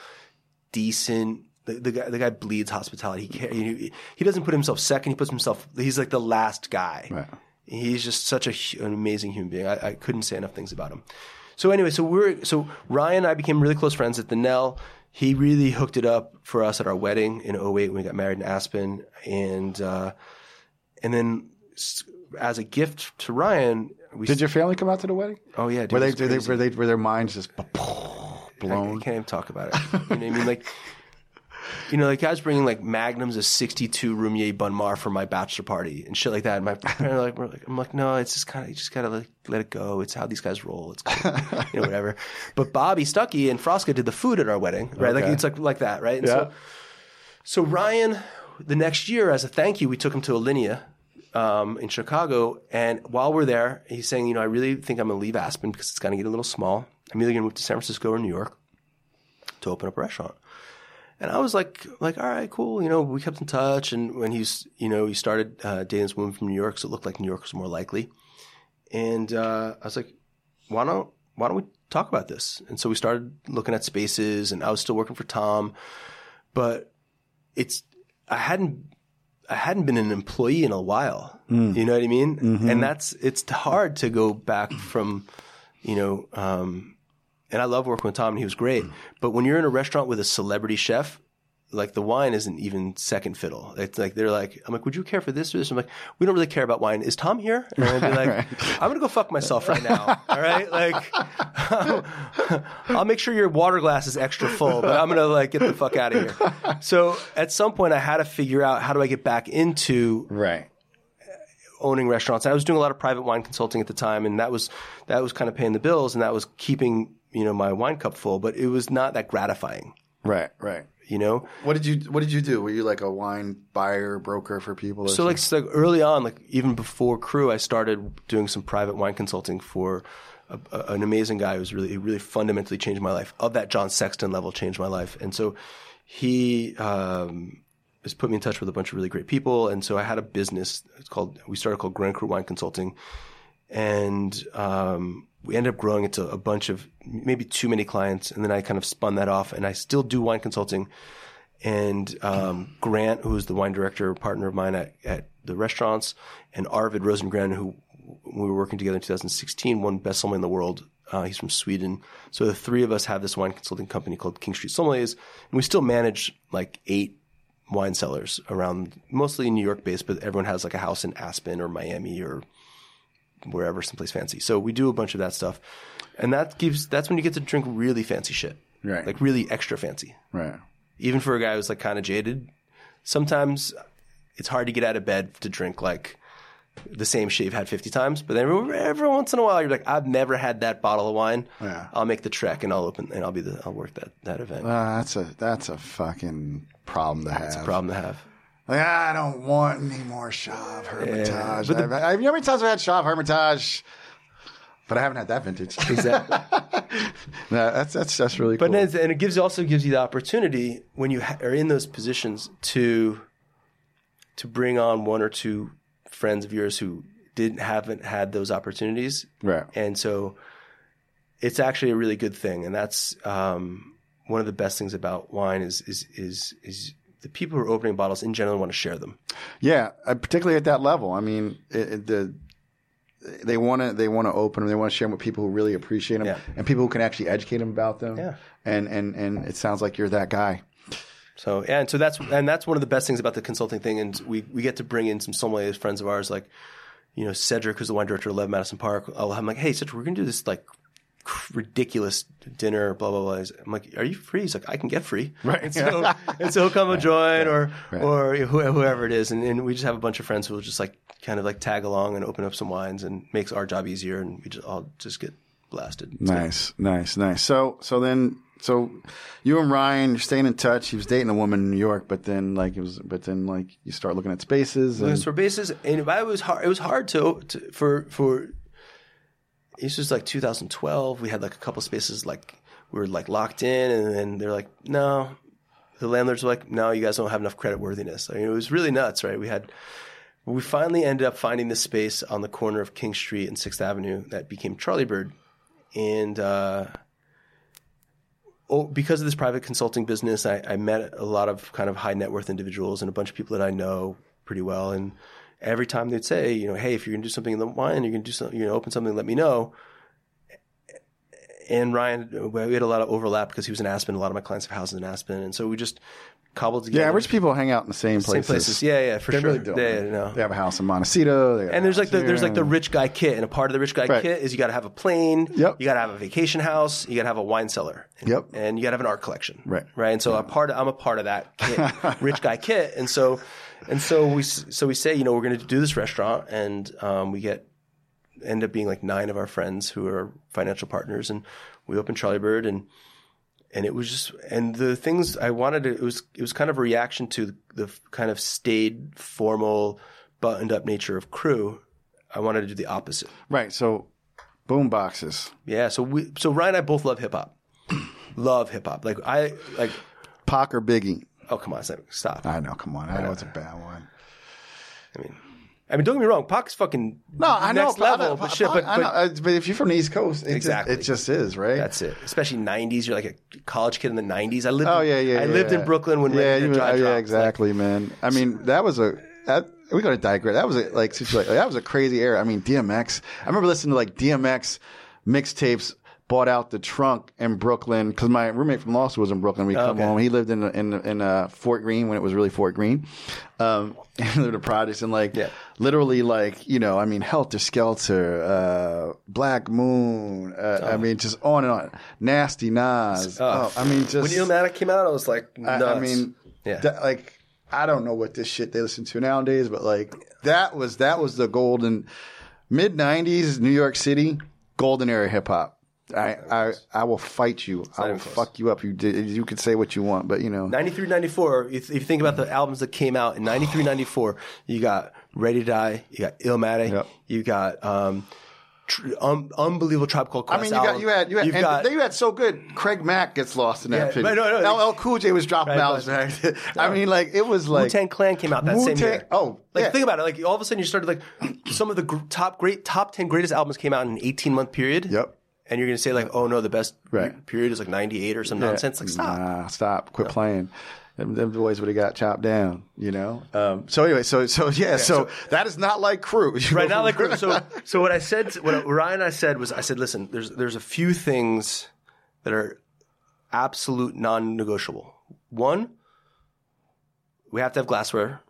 decent. The, the guy, the guy bleeds hospitality. He, he he doesn't put himself second. He puts himself. He's like the last guy. Right. He's just such a, an amazing human being. I, I couldn't say enough things about him. So anyway, so we're so Ryan and I became really close friends at the Nell. He really hooked it up for us at our wedding in 08 when we got married in Aspen, and uh, and then as a gift to Ryan, we Did your family come out to the wedding? oh yeah, dude, Were they, was they, were they, were their minds just blown? I can't even talk about it. [LAUGHS] You know what I mean? Like, you know, like guys bringing like magnums of 62 Roumier Bonnes Mares for my bachelor party and shit like that. And my [LAUGHS] parents like, we're like, I'm like, no, it's just kind of, you just gotta like, let it go. It's how these guys roll. It's cool. [LAUGHS] you know, whatever. But Bobby Stuckey and Frasca did the food at our wedding, right? Like it's like like that, right? And Yeah. so, so Ryan, the next year, as a thank you, we took him to Alinea um, in Chicago. And while we're there, he's saying, you know, I really think I'm going to leave Aspen because it's going to get a little small. I'm either going to move to San Francisco or New York to open up a restaurant. And I was like, like, all right, cool. You know, we kept in touch. And when he's, you know, he started uh, dating this woman from New York, so it looked like New York was more likely. And uh, I was like, why don't why don't we talk about this? And so we started looking at spaces, and I was still working for Tom, but it's I hadn't I hadn't been an employee in a while. Hmm. You know what I mean? Mm-hmm. And that's it's hard to go back from, you know, um, and I love working with Tom, and he was great. Hmm. But when you're in a restaurant with a celebrity chef, like the wine isn't even second fiddle. It's like they're like, I'm like, would you care for this or this? I'm like, we don't really care about wine. Is Tom here? And I'd be [LAUGHS] like, I'm gonna go fuck myself right now. All right, like, [LAUGHS] I'll make sure your water glass is extra full, but I'm gonna like get the fuck out of here. So at some point, I had to figure out how do I get back into right. owning restaurants. I was doing a lot of private wine consulting at the time, and that was that was kind of paying the bills, and that was keeping you know my wine cup full. But it was not that gratifying, Right. Right. You know. What did you What did you do? Were you like a wine buyer, broker for people? So like, so like early on, like even before Cru, I started doing some private wine consulting for a, a- an amazing guy who's really really fundamentally changed my life. Of that John Sexton level, changed my life. And so he um, has put me in touch with a bunch of really great people. And so I had a business. It's called we started called Grand Cru Wine Consulting, and um, we ended up growing it to a bunch of maybe too many clients. And then I kind of spun that off, and I still do wine consulting and um, Grant, who is the wine director, partner of mine at, at the restaurants, and Arvid Rosengren, who we were working together in 2016, won best sommelier in the world. Uh, he's from Sweden. So the three of us have this wine consulting company called King Street Sommeliers, and we still manage like eight wine cellars around, mostly New York based, but everyone has like a house in Aspen or Miami or wherever, someplace fancy. So we do a bunch of that stuff, and that gives that's when you get to drink really fancy shit, Right. Like really extra fancy right. even for a guy who's like kind of jaded, sometimes it's hard to get out of bed to drink like the same shit you've had 50 times. But then every, every once in a while, you're like, I've never had that bottle of wine. Yeah. I'll make the trek and I'll open and I'll be the, I'll work that, that event. Uh, that's a that's a fucking problem to have. Problem to have. Like, I don't want any more Chave Hermitage. but the- I've, I've, you know how many times I've had Chave Hermitage? But I haven't had that vintage. [LAUGHS] Exactly. [LAUGHS] No, that's that's that's really But cool. then, and it gives also gives you the opportunity when you ha- are in those positions to to bring on one or two friends of yours who didn't haven't had those opportunities, Right. And so it's actually a really good thing, and that's um, one of the best things about wine is is is is the people who are opening bottles in general want to share them. Yeah, uh, particularly at that level. I mean, it, it- the they want to they want to open them. They want to share them with people who really appreciate them Yeah. and people who can actually educate them about them. Yeah. And and and it sounds like you're that guy. So yeah, and so that's and that's one of the best things about the consulting thing, and we we get to bring in some sommeliers, friends of ours, like you know Cedric, who's the wine director of Eleven Madison Park. I'll, I'm like, hey Cedric, we're gonna do this like ridiculous dinner, blah blah blah. I'm like, are you free? He's like, I can get free, Right. And so, and so he'll come and [LAUGHS] join, or or who- whoever it is, and, and we just have a bunch of friends who will just like kind of like tag along and open up some wines, and makes our job easier, and we just all just get blasted. Good. Nice, nice, nice. So, so then, so you and Ryan, you're staying in touch. He was dating a woman in New York, but then, like, it was, but then, like, you start looking at spaces. And, Looking for bases, and it was hard. It was hard to, to for for. This was like 2012. We had like a couple spaces like we were like locked in, and then they're like, no. The landlords were like, no, you guys don't have enough credit worthiness. I mean, it was really nuts, right? We had. We finally ended up finding this space on the corner of King Street and Sixth Avenue that became Charlie Bird, and uh, oh, because of this private consulting business, I, I met a lot of kind of high net worth individuals and a bunch of people that I know pretty well. And every time they'd say, you know, hey, if you're going to do something in the wine, you're going to do something, you're going to open something, let me know. And Ryan, we had a lot of overlap because he was in Aspen. A lot of my clients have houses in Aspen, and so we just cobbled together. yeah, rich people hang out in the same places. same places. Yeah, yeah, for They sure. really do. Yeah, yeah, no. They have a house in Montecito. they And there's like the there's like the rich guy kit, and a part of the rich guy Right. kit is you got to have a plane, Yep. you got to have a vacation house, you got to have a wine cellar, and, Yep. and you got to have an art collection, Right. Right, and so a part of, I'm a part of that kit, [LAUGHS] rich guy kit, and so and so we so we say you know we're going to do this restaurant, and um, we get end up being like nine of our friends who are financial partners, and we open Charlie Bird, and and it was just and the things I wanted to it was it was kind of a reaction to the kind of staid, formal, buttoned up nature of Cru. I wanted to do the opposite. right. So, boom boxes, Yeah, so we so Ryan and I both love hip hop. [CLEARS THROAT] love hip hop. Like I like Pac or Biggie. Oh come on, stop. I know. Come on. I know it's a bad one. I mean I mean, don't get me wrong. Pac's fucking No, I know. next level, but shit. But, I know, but uh, but if you're from the East Coast, it Exactly. just, it just is, right? that's it. Especially '90s. You're like a college kid in the '90s. I lived. Oh in- yeah, yeah. I lived yeah. in Brooklyn when yeah, you- Dry oh, yeah, exactly, man. I mean, that was a that, we got to digress. That was a, like situation- that was a crazy era. I mean, DMX. I remember listening to like DMX mixtapes. Bought out the trunk in Brooklyn because my roommate from law school was in Brooklyn. We come Okay. home. He lived in in in uh, Fort Greene when it was really Fort Greene. Um, [LAUGHS] and lived in projects and like Yeah. literally like you know I mean Helter Skelter, uh, Black Moon. Uh, I mean just on and on. Nasty Nas. Oh, I mean just when Illmatic came out, I was like, I. I mean, Yeah. that- like I don't know what this shit they listen to nowadays, but like that was that was the golden mid '90s New York City golden era hip hop. I, I I will fight you. I will close. fuck you up. You did, you could say what you want, but you know 93, 94, if, if you think about the albums that came out in 93, [SIGHS] 94, you got Ready to Die, you got Illmatic, Yep. you got um, tr- un- unbelievable Tribe Called I mean, you got you had you had You've and got, you had so good. Craig Mack gets lost in that Yeah, picture. right, no, no. LL Cool J was dropping Right, albums. back. [LAUGHS] I mean, like it was like Wu-Tang Clan came out that same Wu-Tang- year. oh, like yeah. think about it. Like all of a sudden, you started like [CLEARS THROAT] some of the gr- top great top ten greatest albums came out in an eighteen month period. Yep. And you're gonna say like, oh no, the best Right. period is like ninety eight or some nonsense. Like stop. Nah, stop. Quit playing. Them, them boys would have got chopped down, you know. Um, so anyway, so so yeah, so, that is not like Cru, [LAUGHS] Right now, like so. [LAUGHS] So what I said, what Ryan and I said was, I said, listen, there's there's a few things that are absolute non-negotiable. One, we have to have glassware.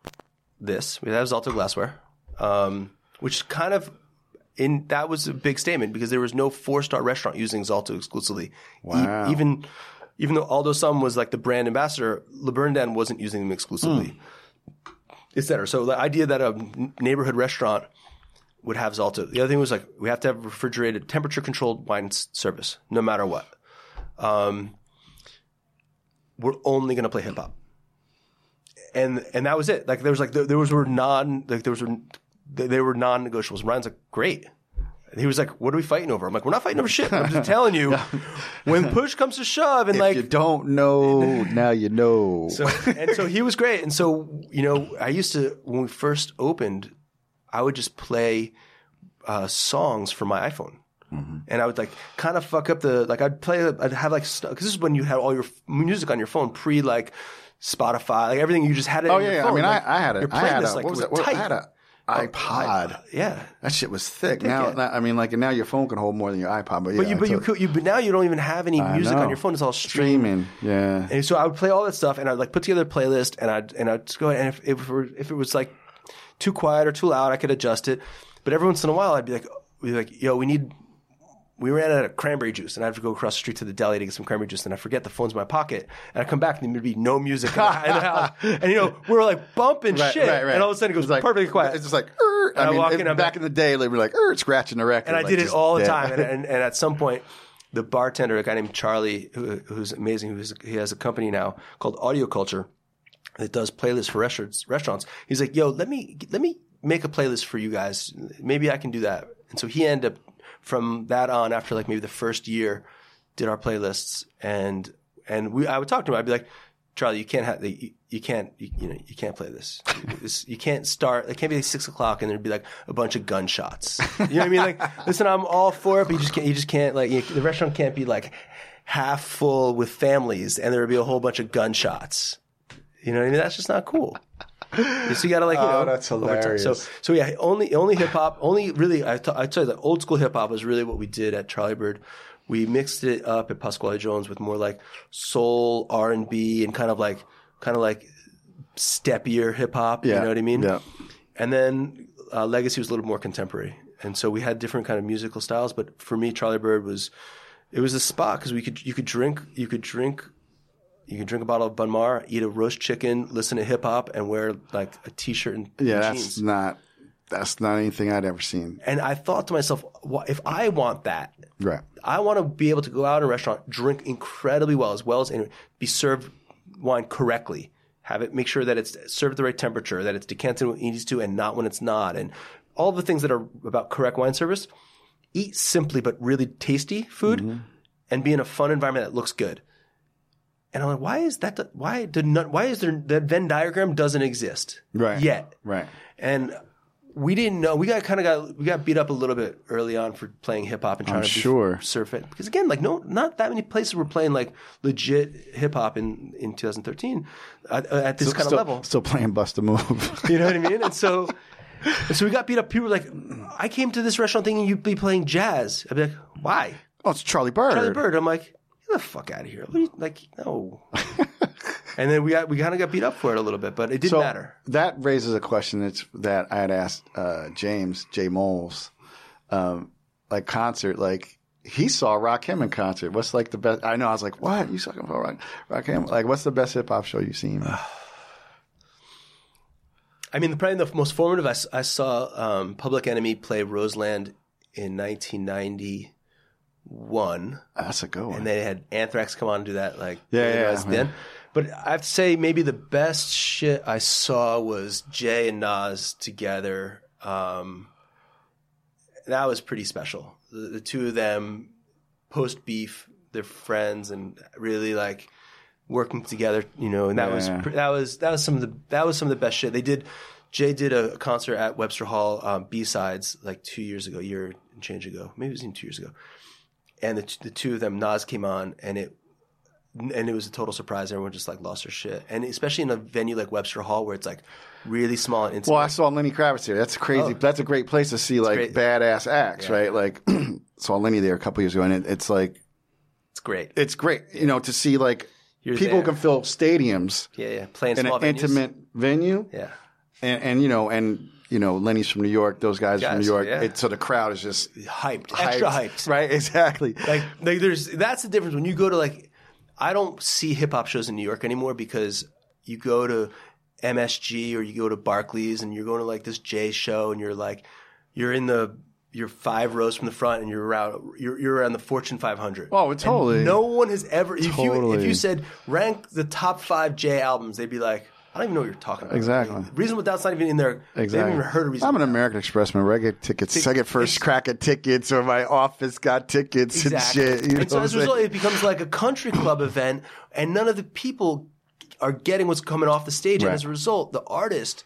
This we have to have Zalto glassware, um, which kind of in that was a big statement because there was no four star restaurant using Zalto exclusively. E- Wow. even even though Aldo Sohm was like the brand ambassador, Le Bernardin wasn't using them exclusively, et cetera. So the idea that a neighborhood restaurant would have Zalto. The other thing was like we have to have refrigerated, temperature controlled wine service, no matter what. Um, we're only going to play hip hop, and and that was it. Like there was like there, there was were non like there was they they were non negotiables. Ryan's like great. He was like, "What are we fighting over?" I'm like, "We're not fighting over shit. I'm just telling you, [LAUGHS] when push comes to shove, and if like you don't know, [LAUGHS] now you know. so, and so he was great. And so, you know, I used to, when we first opened, I would just play uh, songs from my iPhone. And I would like kind of fuck up the, like I'd play, I'd have like, because this is when you had all your f- music on your phone pre like Spotify, like everything you just had it oh yeah, yeah. I mean, like, I, I had it I had playlist, a, like, what was was that? What, I had a, iPod. Yeah. That shit was thick. Now, yeah. I mean, like now your phone can hold more than your iPod. But yeah, But you, but you, could, you, but now you don't even have any music on your phone. It's all streamed. streaming. Yeah. And so I would play all that stuff, and I'd like put together a playlist, and I'd and I'd just go ahead, and if if it, were, if it was like too quiet or too loud, I could adjust it. But every once in a while, I'd be like, we'd be like, yo, we need. We ran out of cranberry juice, and I have to go across the street to the deli to get some cranberry juice, and I forget the phone's in my pocket, and I come back, and there'd be no music in the, in the house, [LAUGHS] and you know we're like bumping Right, shit, right, right. and all of a sudden it goes It's like perfectly quiet. It's just like, "Er." I I mean, walk it- in, I'm back like- in the day, they were like, er, scratching the record. and I like did it just- all the yeah. time. And, [LAUGHS] and, and at some point, the bartender, a guy named Charlie, who, who's amazing, who's he has a company now called Audio Culture that does playlists for restaurants. Restaurants. He's like, "Yo, let me let me make a playlist for you guys. Maybe I can do that." And so he ended up from that on after like maybe the first year, did our playlists and and we I would talk to him. I'd be like. Charlie, you can't have you, you can't you, you know you can't play this. this. You can't start. It can't be like six o'clock and there'd be like a bunch of gunshots. You know what I mean? Like, [LAUGHS] listen, I'm all for it, but you just can't. You just can't. Like, you, the restaurant can't be like half full with families and there would be a whole bunch of gunshots. You know what I mean? That's just not cool. So you got to like, you Oh, know, that's over time. hilarious. So, so yeah, only only hip hop, only really. I t- I tell you that old school hip hop was really what we did at Charlie Bird. We mixed it up at Pasquale Jones with more like soul R and B and kind of like kind of like steppier hip hop. Yeah. You know what I mean? Yeah. And then uh, Legacy was a little more contemporary, and so we had different kind of musical styles. But for me, Charlie Bird was it was a spot because we could you could drink you could drink you can drink a bottle of Bonnes Mares, eat a roast chicken, listen to hip hop, and wear like a t-shirt and, Yeah, that's jeans. not that's not anything I'd ever seen. And I thought to myself, "Wha- if I want that, Right. I want to be able to go out in a restaurant, drink incredibly well, as well as and be served wine correctly. Have it, make sure that it's served at the right temperature, that it's decanted when it needs to, and not when it's not, and all the things that are about correct wine service. Eat simply but really tasty food, mm-hmm. and be in a fun environment that looks good. And I'm like, why is that? Why did not? Why is there that Venn diagram doesn't exist Right. yet? Right. And we didn't know. We got kind of got we got beat up a little bit early on for playing hip hop and trying to be- sure. surf it because again, like no, not that many places were playing like legit hip hop in in 2013 at, uh, at this kind still, of level. Still playing Bust a Move. [LAUGHS] You know what I mean? And so, so we got beat up. People were like, "I came to this restaurant thinking you'd be playing jazz." I'd be like, "Why?" oh, it's Charlie Bird. Charlie Bird. I'm like, "Get the fuck out of here!" What are you- like, no. and then we got we kind of got beat up for it a little bit, but it didn't So matter. that raises a question that's that I had asked uh, James J Moles, um, like concert, like he saw Rakim in concert. What's like the best? I know I was like, what you talking about Rock, Rakim? Like, what's the best hip hop show you've seen? [SIGHS] I mean, probably the most formative. I saw um, Public Enemy play Roseland in 1991, That's a good one. and they had Anthrax come on and do that. Like, Yeah, yeah, yeah. then. But I have to say, maybe the best shit I saw was Jay and Nas together. Um, that was pretty special. The, the two of them, post beef, they're friends and really like working together. You know, and that was Yeah. pr- that was that was some of the that was some of the best shit they did. Jay did a concert at Webster Hall, um, B sides, like two years ago, a year and change ago, maybe it was even two years ago. And the, the two of them, Nas came on, and it and it was a total surprise. Everyone just like lost their shit, and especially in a venue like Webster Hall where it's like really small and intimate. well, I saw Lenny Kravitz here. That's crazy. Oh. That's a great place to see like Oh. great. badass acts, right? Like [CLEARS THROAT] saw Lenny there a couple years ago, and it, it's like it's great. it's great, you know, to see like You're people there. can fill stadiums Yeah, yeah. Playing in small an venues. intimate venue. Yeah. and, and you know, and you know, Lenny's from New York. Those guys, from New York. yeah. It, so the crowd is just Hyped. Extra hyped. right? Exactly. Like, like there's that's the difference when you go to like I don't see hip hop shows in New York anymore because you go to MSG or you go to Barclays and you're going to like this Jay show and you're like you're in the you're five rows from the front and you're around you're you're around the Fortune 500. Oh, totally. No one has ever if you if you said rank the top five Jay albums, they'd be like, I don't even know what you're talking about. Exactly. Reasonable Doubt's not even in there. They Exactly. haven't even heard of I'm an American Express member. I get tickets. I get first crack at tickets, or my office got tickets Exactly. and shit. You and so as a result, it becomes like a country club [CLEARS THROAT] event, and none of the people are getting what's coming off the stage. And as a result, the artist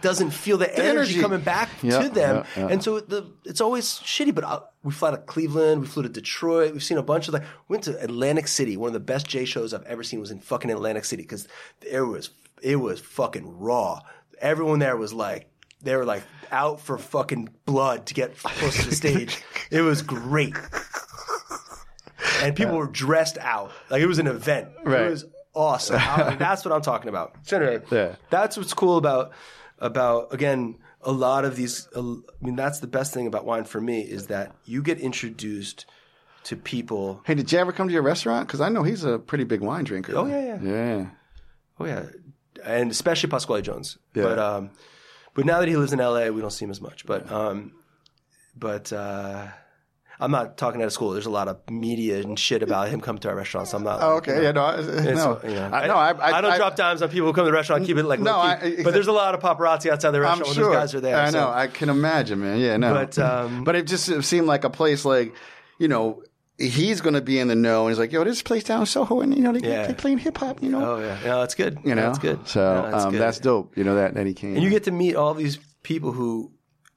doesn't feel the, energy, energy. coming back Yeah, to them, yeah, yeah. and so the it's always shitty. But uh, we fly to Cleveland, we flew to Detroit, we've seen a bunch of like we went to Atlantic City. One of the best Jay shows I've ever seen was in fucking Atlantic City because it was it was fucking raw. Everyone there was like they were like out for fucking blood to get close to the stage. It was great. And people were dressed out. Like it was an event. Right. It was awesome. I mean, that's what I'm talking about. So anyway, Yeah. that's what's cool about about again a lot of these. I mean, that's the best thing about wine for me is that you get introduced to people. Hey, did you ever come to your restaurant? Because I know he's a pretty big wine drinker. Oh yeah, yeah. Yeah. Oh yeah, and especially Pasquale Jones. Yeah. But um, but now that he lives in L.A., we don't see him as much. But um, but uh, I'm not talking out of school. There's a lot of media and shit about him coming to our restaurant. So I'm not. Oh, okay. Yeah, no. I, [LAUGHS] no. you know, I, no, I, I, I don't drop dimes on people who come to the restaurant. Keep it like No, exactly. but there's a lot of paparazzi outside the I'm restaurant when sure. those guys are there. I so- know. I can imagine, man. Yeah, no. But, um, but it just seemed like a place like, you know, he's going to be in the know. And he's like, yo, this place down in Soho, and, you know, they, Yeah. they playing hip hop, you know? Oh yeah, no, that's good. you know? that's good. So No, that's um, good. that's dope, you know, that, that he came. And you get to meet all these people who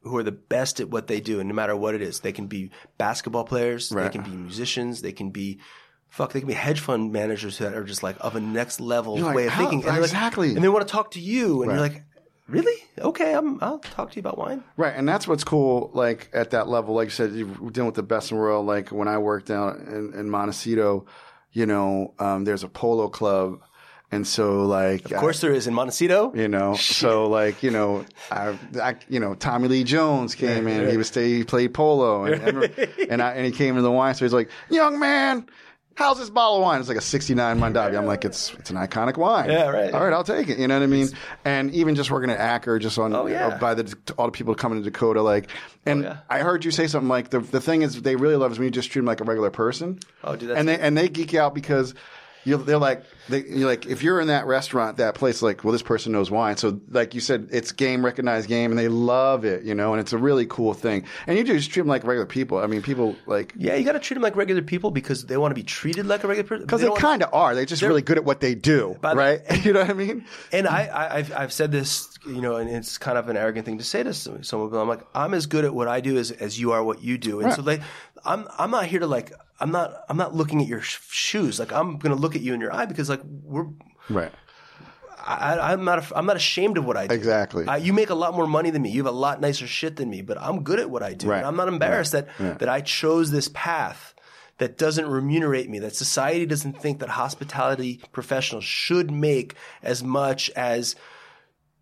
who are the best at what they do, and no matter what it is, they can be basketball players, they can be musicians, they can be fuck, they can be hedge fund managers that are just like of a next level You're like, way of thinking. And they're like- exactly. and they want to talk to you, and you're like, really? Okay, I'm, I'll talk to you about wine. Right, and that's what's cool. Like at that level, like you said, you're dealing with the best in the world. Like when I worked down in, in Montecito, you know, um, there's a polo club, and so like, Of course, there is in Montecito. you know, [LAUGHS] so like, you know, I, I you know, Tommy Lee Jones came in. He was stay, he played polo, and and, and, I, and he came to the wine store. He's like, young man. How's this bottle of wine? It's like a 69 Mondavi. I'm like, it's it's an iconic wine. Yeah, right. All right, I'll take it. You know what I mean? And even just working at Acker, just on Oh, yeah. by the all the people coming to Dakota, like, and yeah. I heard you say something like the the thing is they really love is when you just treat them like a regular person. Oh, dude, and they and they geek out because. You're, they're like, they, you're like, if you're in that restaurant, that place, like, well, this person knows wine. So, like you said, it's game recognized game, and they love it, you know, and it's a really cool thing. And you just treat them like regular people. I mean, people like Yeah, you got to treat them like regular people because they want to be treated like a regular person. because they, don't- kind of are. They're just really good at what they do, By the- right? [LAUGHS] you know what I mean? And I, I, I've, I've said this, you know, and it's kind of an arrogant thing to say to someone, but I'm like, I'm as good at what I do as, as you are what you do. And so like, I'm, I'm not here to like, I'm not, I'm not looking at your sh- shoes. Like I'm going to look at you in your eye because like we're, Right. I, I'm not, af- I'm not ashamed of what I do. Exactly. I, you make a lot more money than me. You have a lot nicer shit than me, but I'm good at what I do. Right. And I'm not embarrassed that, that I chose this path that doesn't remunerate me, that society doesn't think that hospitality professionals should make as much as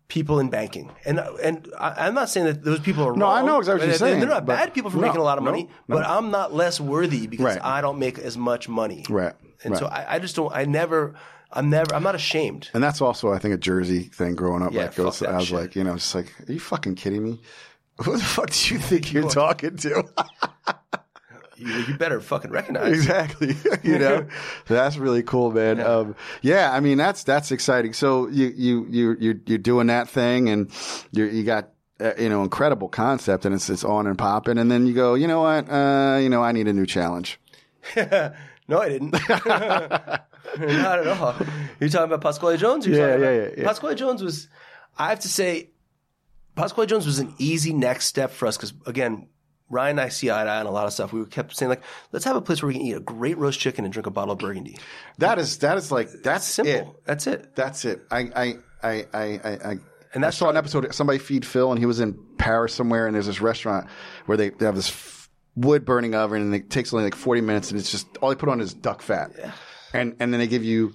people in banking. And and I, I'm not saying that those people are wrong. No, I know exactly what you're They're- saying, They're not bad people for no, making a lot of money, no. but I'm not less worthy because Right. I don't make as much money. Right. And right. so I, I just don't. I never. I'm never. I'm not ashamed. And that's also, I think, a Jersey thing growing up. Yeah, like, it was, I was like, you know, just like, are you fucking kidding me? [LAUGHS] Who the fuck do you think [LAUGHS] you're talking to? [LAUGHS] You, you better fucking recognize. exactly. [LAUGHS] you know, [LAUGHS] that's really cool, man. Yeah. Um, yeah, I mean, that's that's exciting. So you you you you're, you're doing that thing, and you you got. Uh, you know, incredible concept, and it's it's on and popping, and then you go, you know what, uh, you know, I need a new challenge. [LAUGHS] no, I didn't. Not at all. You're talking about Pasquale Jones? You're Yeah, yeah, yeah, yeah. Pasquale Jones was, I have to say, Pasquale Jones was an easy next step for us because, again, Ryan and I see eye to eye on a lot of stuff. We kept saying, like, let's have a place where we can eat a great roast chicken and drink a bottle of Burgundy. That is that is like that's Simple. it. That's it. That's it. I I I I I. And I that's saw an episode. Somebody feed Phil, and he was in Paris somewhere, and there's this restaurant where they, they have this f- wood burning oven, and it takes only like 40 minutes, and it's just all they put on is duck fat, and and then they give you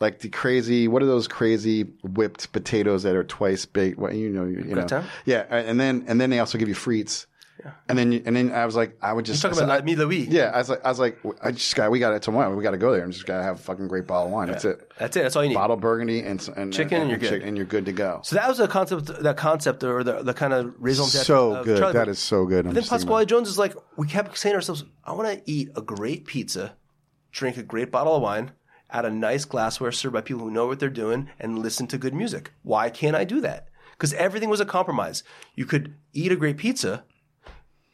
like the crazy. What are those crazy whipped potatoes that are twice baked? What you know, you, you know, Gratin? yeah, and then and then they also give you frites. And then, you, and then I was like, I would just said, about I- Mi Louis. yeah. I was like, I was like, I just got, we got it tomorrow. We got to go there and just got to have a fucking great bottle of wine. That's it. That's it. That's all you need. Bottle Burgundy and and Chicken and you're good. and you're good to go. So that was the concept, that concept or the, the kind of raison d'etre So of good. Charlie. That is so good. I'm Then Pasquale Jones is like, we kept saying to ourselves, I want to eat a great pizza, drink a great bottle of wine, at a nice glassware served by people who know what they're doing, and listen to good music. Why can't I do that? Because everything was a compromise. You could eat a great pizza,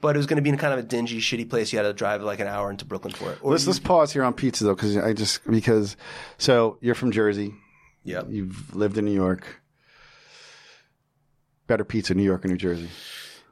but it was going to be in kind of a dingy, shitty place. You had to drive like an hour into Brooklyn for it. Or Let's you- let's pause here on pizza though, because I just because so you're from Jersey, yeah. you've lived in New York. Better pizza, New York or New Jersey?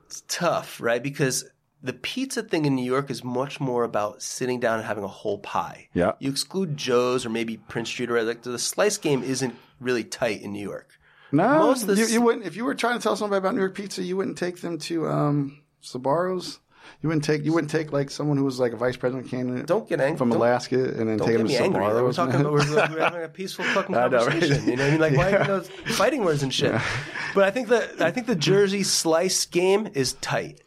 It's tough, right? Because the pizza thing in New York is much more about sitting down and having a whole pie. Yeah. You exclude Joe's or maybe Prince Street or like the slice game isn't really tight in New York. No, most of the you, you wouldn't. If you were trying to tell somebody about New York pizza, you wouldn't take them to um, Sabaros. You wouldn't take. You wouldn't take like someone who was like a vice president candidate. Don't get angry from don't, Alaska and then don't take me to angry. Sabaros. We're talking about we're, we're having a peaceful [LAUGHS] fucking I know, right? conversation. You know what I mean? Like why Yeah. you know, [LAUGHS] fighting words and shit. But I think the I think the Jersey slice game is tight.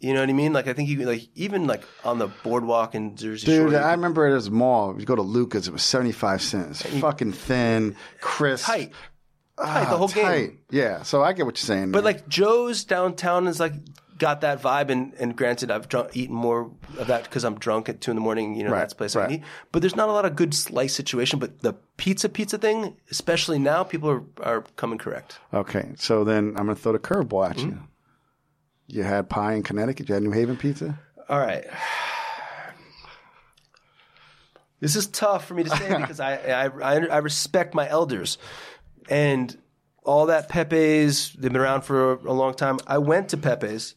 You know what I mean? Like I think you like even like on the boardwalk in Jersey Shore. Dude, you I remember at his mall. You go to Lucas, it was seventy five cents. Fucking thin, crisp, tight. ah, tight, the whole game. Yeah, so I get what you're saying. But man. like Joe's downtown is like got that vibe, and, and granted, I've drunk, eaten more of that because I'm drunk at two in the morning. You know, Right, that's the place I right. can eat. But there's not a lot of good slice situation. But the pizza pizza thing, especially now, people are are coming correct. okay, so then I'm gonna throw the curveball at you. Mm-hmm. You had pie in Connecticut. You had New Haven pizza. All right. This is tough for me to say [LAUGHS] because I, I I I respect my elders, and all that Pepe's. They've been around for a, a long time. I went to Pepe's,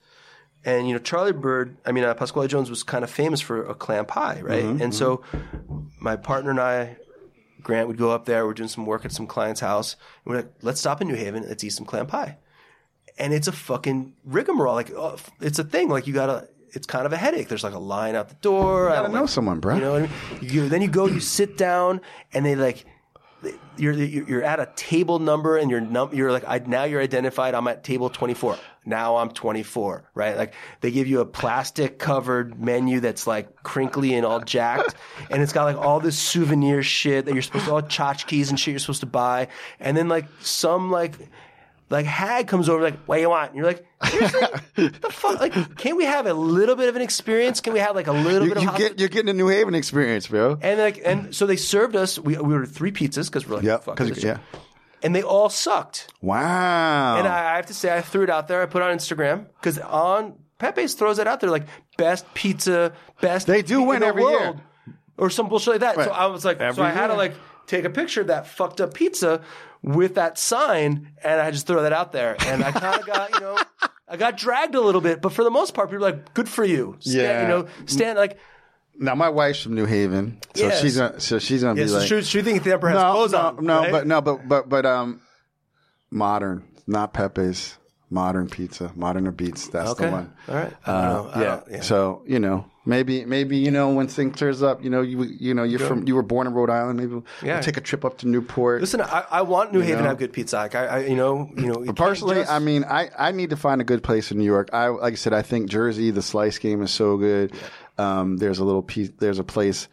and you know Charlie Bird. I mean uh, Pasquale Jones was kind of famous for a clam pie, right? and so my partner and I, Grant, would go up there. We're doing some work at some client's house, and we're like, let's stop in New Haven. Let's eat some clam pie and it's a fucking rigmarole. Like uh, it's a thing. Like you gotta. It's kind of a headache. There's like a line out the door. I gotta don't know like- someone, bro. You know what I mean? You, then you go, you sit down, and they like. You're you're at a table number, and you're num- you're like I, now you're identified. I'm at table 24. Now I'm 24. Right? Like they give you a plastic covered menu that's like crinkly and all jacked, [LAUGHS] and it's got like all this souvenir shit that you're supposed to all tchotchkes and shit you're supposed to buy, and then like some like like hag comes over like what do you want? And you're like seriously? [LAUGHS] The fuck? Like can't we have a little bit of an experience? Can we have like a little You, bit of you get you're getting a New Haven experience, bro. and like and so they served us we, we ordered three pizzas because we're like Yeah, fuck it, yeah. and they all sucked. Wow. and I, I have to say I threw it out there. I put it on Instagram because on Pepe's throws it out there like best pizza best They do in win the every year. or some bullshit like that. So I was like so Every I had to like take a picture of that fucked up pizza with that sign and I just throw that out there and I kind of got you know [LAUGHS] I got dragged a little bit but for the most part people are like good for you stand, Yeah. you know stand like now my wife's from New Haven, so Yes. she's gonna so she's gonna yeah, be so like she, she thinks the emperor has no, clothes no, on no, right? but no, but but but um, modern, not Pepe's. Modern pizza, modern or beats. That's okay the one. all right Uh, don't know. I yeah. yeah. So you know, maybe maybe you know when things clears up, you know you you know you're from you were born in Rhode Island. Maybe we'll, Yeah. we'll take a trip up to Newport. Listen, I, I want New Haven know? to have good pizza. Like I, I you know, you know. Personally, just- I mean, I, I need to find a good place in New York. I like I said, I think Jersey, the slice game is so good. Um, there's a little piece, there's a place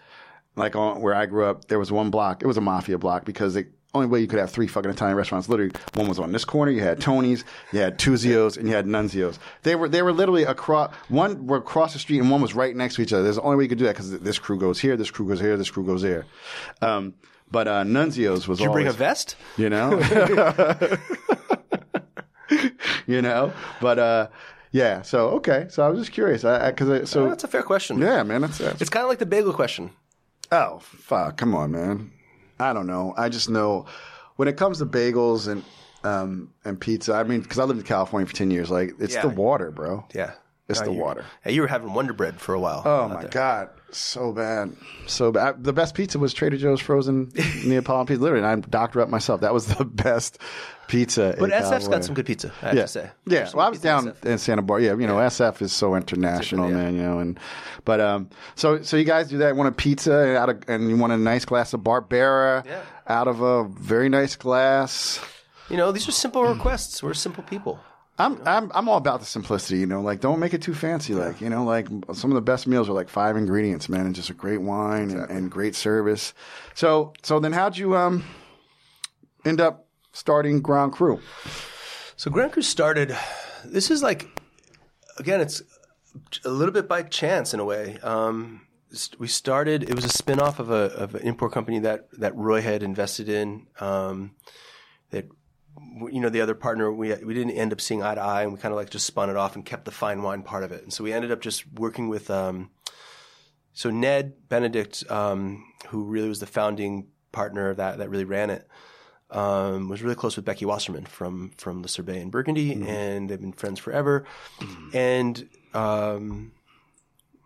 like on where I grew up. There was one block. It was a mafia block because the only way you could have three fucking Italian restaurants. Literally, one was on this corner. You had Tony's, you had Tuzio's, and you had Nunzio's. They were they were literally across. One were across the street, and one was right next to each other. There's the only way you could do that because this crew goes here, this crew goes here, this crew goes there. Um, but uh, Nunzio's was Did you bring a vest? you know [LAUGHS] you know but uh yeah so okay so i was just curious i because I, so That's a fair question. yeah man that's, that's It's kind of like the bagel question. oh fuck come on man i don't know. I just know when it comes to bagels and um and pizza i mean because i lived in california for 10 years like it's Yeah. the water bro. Yeah, it's Uh, the you- water Hey, you were having Wonder Bread for a while. Oh my there. god, so bad, so bad. The best pizza was Trader Joe's frozen [LAUGHS] Neapolitan pizza. Literally, and I doctored up myself. That was the [LAUGHS] best pizza. But in SF's got some good pizza. I have yeah. to say. Yeah, There's well, I was in down SF. in Santa Barbara. Yeah, you know, SF is so international, yeah. man. You know, and but um, so so you guys do that. Want a pizza out of, and you want a nice glass of Barbera Yeah. out of a very nice glass. You know, these are simple requests. We're simple people. I'm I'm I'm all about the simplicity, you know. Like, don't make it too fancy. Like, you know, like some of the best meals are like five ingredients, man, and just a great wine and, and great service. So so then, how'd you um end up starting Grand Cru? So Grand Cru started. This is like, again, it's a little bit by chance in a way. Um, we started. It was a spinoff of a of an import company that that Roy had invested in. Um, that you know the other partner we we didn't end up seeing eye to eye, and we kind of like just spun it off and kept the fine wine part of it. And so we ended up just working with. Um, so Ned Benedict, um, who really was the founding partner of that that really ran it, um, was really close with Becky Wasserman from from the Serbet in Burgundy, and they've been friends forever. And um,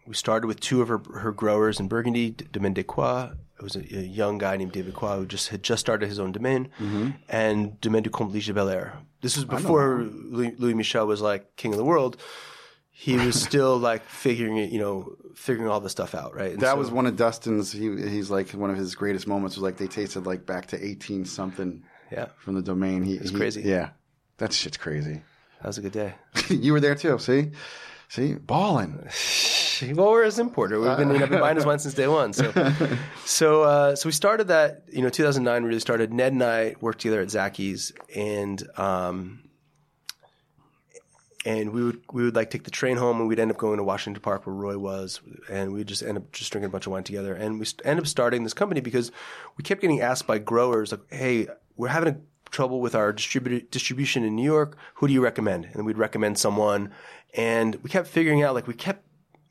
we started with two of her, her growers in Burgundy, Domaine de Croix it was a, a young guy named David Croix who just had just started his own domain, Mm-hmm. and Domaine du Comte Liger-Belair. This was before Louis, Louis Michel was like king of the world. He was [LAUGHS] still like figuring it, you know, figuring all the stuff out, right? And That so- was one of Dustin's. He, he's like one of his greatest moments was like they tasted like back to eighteen something yeah, from the domain. He, it's crazy. Yeah, that shit's crazy. that was a good day. [LAUGHS] you were there too. See, see, balling. [LAUGHS] [LAUGHS] Well, we're his importer. We've been, I've been buying his wine since day one. So, [LAUGHS] so, uh, so we started that. You know, 2009 we really started. Ned and I worked together at Zachys, and um, and we would we would like take the train home, and we'd end up going to Washington Park where Roy was, and we'd just end up just drinking a bunch of wine together. And we end up starting this company because we kept getting asked by growers like, "Hey, we're having a trouble with our distribu- distribution in New York. Who do you recommend?" And we'd recommend someone, and we kept figuring out like we kept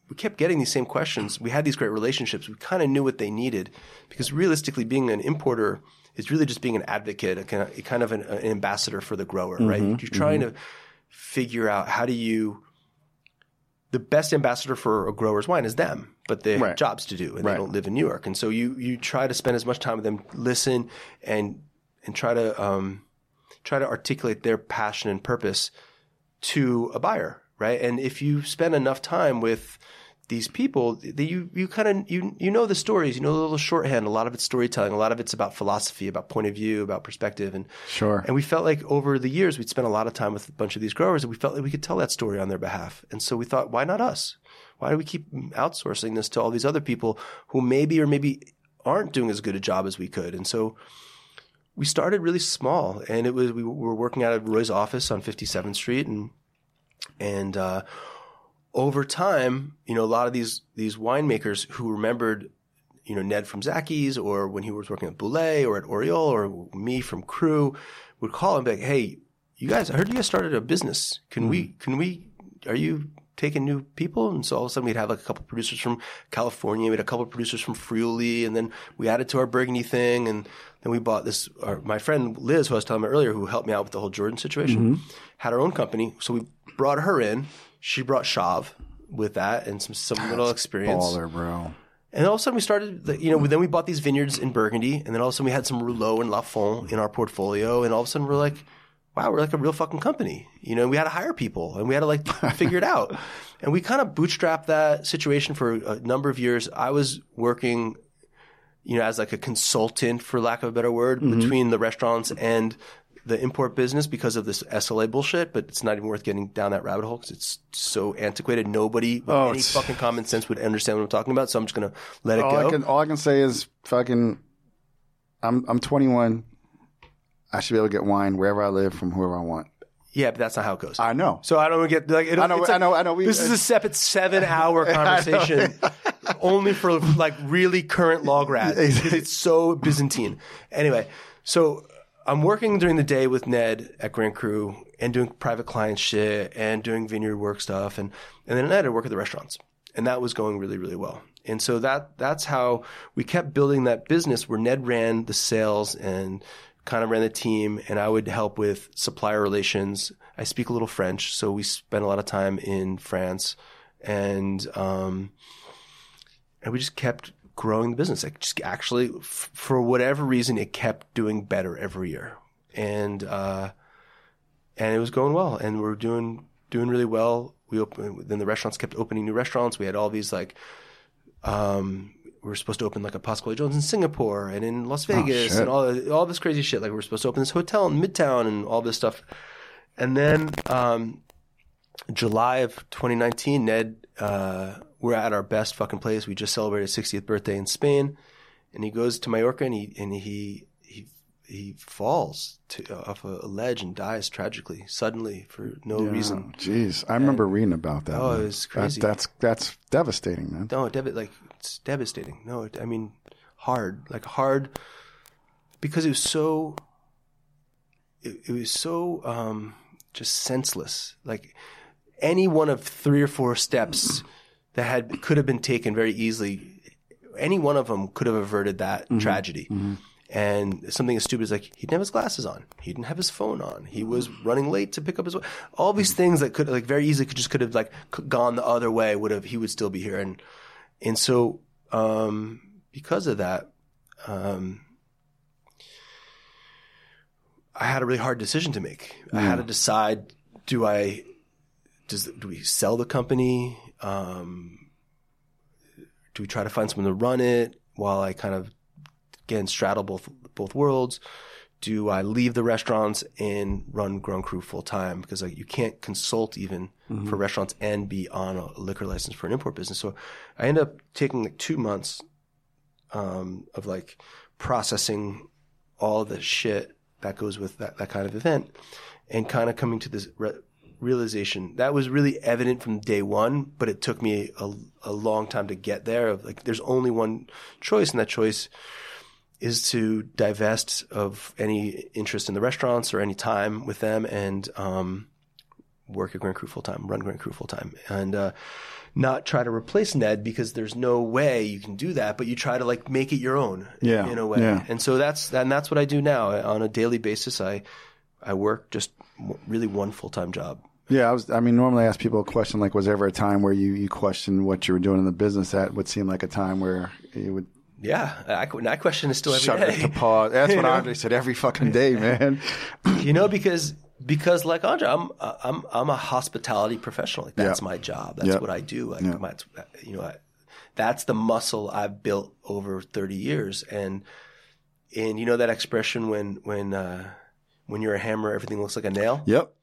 we kept getting these same questions. We had these great relationships. We kind of knew what they needed because realistically, being an importer is really just being an advocate, a kind of, a kind of an, an ambassador for the grower, right? You're trying to figure out how do you. The best ambassador for a grower's wine is them, but they Right. have jobs to do, and Right. they don't live in New York. And so you you try to spend as much time with them, listen, and and try to um, try to articulate their passion and purpose to a buyer, right? And if you spend enough time with these people, you you kind of you you know the stories, you know the little shorthand. A lot of it's storytelling, a lot of it's about philosophy, about point of view, about perspective, and Sure. and we felt like over the years we'd spent a lot of time with a bunch of these growers, and we felt like we could tell that story on their behalf. And so we thought, why not us? Why do we keep outsourcing this to all these other people who maybe or maybe aren't doing as good a job as we could? And so we started really small, and it was we were working out of Roy's office on 57th Street, and and uh, over time, you know, a lot of these these winemakers who remembered, you know, Ned from Zachys, or when he was working at Bouley or at Oriole, or me from Cru, would call and be like, "Hey, you guys, I heard you guys started a business. Can we? Can we? Are you?" Taking new people, and so all of a sudden we'd have like a couple producers from California, we had a couple producers from Friuli, and then we added to our Burgundy thing, and then we bought this. Our, my friend Liz, who I was telling you earlier, who helped me out with the whole Jordan situation, mm-hmm. had her own company, so we brought her in. She brought Chave with that and some some little experience. Baller, bro. And all of a sudden we started, the- you know, then we bought these vineyards in Burgundy, and then all of a sudden we had some Roulot and Lafon in our portfolio, and all of a sudden we're like, wow, we're like a real fucking company. You know, we had to hire people, and we had to like [LAUGHS] figure it out. And we kind of bootstrapped that situation for a number of years. I was working, you know, as like a consultant, for lack of a better word, mm-hmm. between the restaurants and the import business because of this SLA bullshit, but it's not even worth getting down that rabbit hole because it's so antiquated. Nobody with Oh, any it's- fucking common sense would understand what I'm talking about. So I'm just gonna let it All go. I can all I can say is fucking. I'm I'm 21. I should be able to get wine wherever I live from whoever I want. yeah, but that's not how it goes. I know. so I don't get like it, I know- I like- know- I know. We- this is uh, a separate seven-hour [LAUGHS] conversation, [LAUGHS] only for like really current log rats. because it's so Byzantine. Anyway, so I'm working during the day with Ned at Grand Cru and doing private client shit and doing vineyard work stuff, and and then at night I work at the restaurants, and that was going really really well. And so that that's how we kept building that business where Ned ran the sales and kind of ran the team and I would help with supplier relations. I speak a little French, so we spent a lot of time in France and um and we just kept growing the business. Like just actually f- for whatever reason it kept doing better every year. And uh and it was going well and we're doing doing really well. We open then the restaurants kept opening new restaurants. We had all these like um, we were supposed to open like a Pasquale Jones in Singapore and in Las Vegas shit. and all all this crazy shit. Like we were supposed to open this hotel in Midtown and all this stuff. And then um, July of 2019, Ned, uh, we're at our best fucking place. We just celebrated 60th birthday in Spain, and he goes to Mallorca and he and he he he falls to, off a ledge and dies tragically, suddenly for no reason. Jeez, I remember reading about that. Oh, man. it was That- crazy. that's that's devastating, man. No, dev- like it's devastating. No, it, I mean hard, like hard, because it was so. It, it was so um, just senseless. Like any one of three or four steps that had could have been taken very easily. Any one of them could have averted that mm-hmm. tragedy. Mm-hmm. And something as stupid as like he didn't have his glasses on, he didn't have his phone on, he was running late to pick up his. All these mm-hmm. things that could like very easily could just could have like gone the other way would have he would still be here and and so um, because of that um, I had a really hard decision to make. I had to decide: do I does do we sell the company? Um, do we try to find someone to run it while I kind of again straddle both both worlds? Do I leave the restaurants and run Grand Cru full time because like you can't consult even for restaurants and be on a liquor license for an import business? So I end up taking like two months um, of like processing all the shit that goes with that, that kind of event and kind of coming to this re- realization. That was really evident from day one, but it took me a, a long time to get there of like, there's only one choice and that choice is to divest of any interest in the restaurants or any time with them and, um, work at Grand Cru full time, run Grand Cru full time, and uh, not try to replace Ned because there's no way you can do that. But you try to like make it your own, Yeah, in a way. yeah. And so that's and that's what I do now on a daily basis. I I work just really one full time job. Yeah, I was. I mean, normally I ask people a question like, "Was there ever a time where you you questioned what you were doing in the business?" That would seem like a time where you would Yeah, I, that question is still every shut day. it to pause. That's what? [LAUGHS] Andre said every fucking day, man. you know because because like Andre, I'm I'm I'm a hospitality professional. Like that's Yeah. my job. That's Yeah. what I do. Like my, you know, I, that's the muscle I've built over 30 years. And and you know that expression when when uh, when you're a hammer, everything looks like a nail. Yep.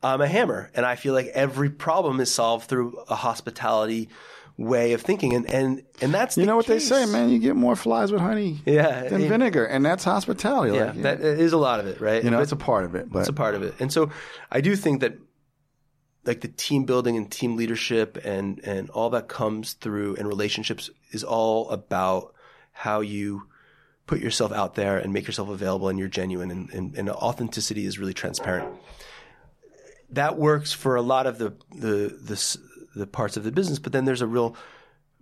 I'm a hammer, and I feel like every problem is solved through a hospitality way of thinking. And and and that's You know what they say, man. You get more flies with honey Yeah, than yeah. vinegar, and that's hospitality. Yeah, like, you, that is a lot of it, right? you know, But- it's a part of it. But It's a part of it. And so I do think that like the team building and team leadership and and all that comes through and relationships is all about how you put yourself out there and make yourself available and you're genuine and, and, and authenticity is really transparent. That works for a lot of the the the the parts of the business, but then there's a real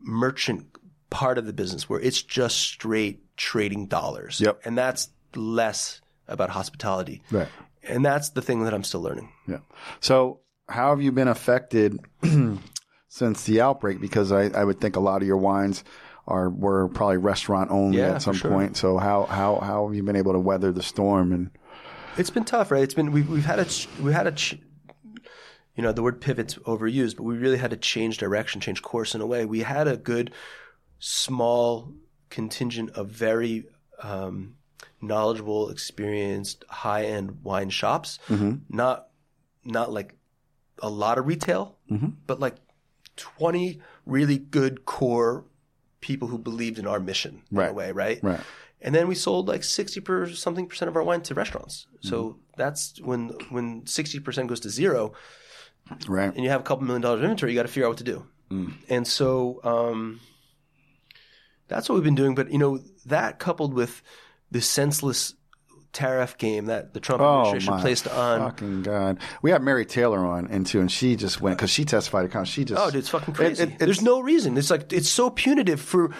merchant part of the business where it's just straight trading dollars. Yep. And that's less about hospitality. right. And that's the thing that I'm still learning. Yeah. So, how have you been affected [CLEARS THROAT] since the outbreak? Because I, I would think a lot of your wines are were probably restaurant only Yeah, at some sure. point. So, how how how have you been able to weather the storm? And It's been tough, right? It's been we've we've had a ch- we had a you know the word pivot's overused, but we really had to change direction, change course in a way. We had a good small contingent of very um, knowledgeable, experienced, high end wine shops. Not not like a lot of retail, but like twenty really good core people who believed in our mission in a Right. way, right? right. And then we sold like sixty per something percent of our wine to restaurants. So Mm-hmm. that's when when sixty percent goes to zero, Right. and you have a couple million dollars of inventory, you got to figure out what to do. Mm. And so um, that's what we've been doing. But you know that coupled with the senseless tariff game that the Trump Oh administration placed on. fucking god! We had Mary Taylor on and too, and she just went because she testified. Account. She just Oh, dude, it's fucking crazy. it- it's- There's no reason. It's like it's so punitive for.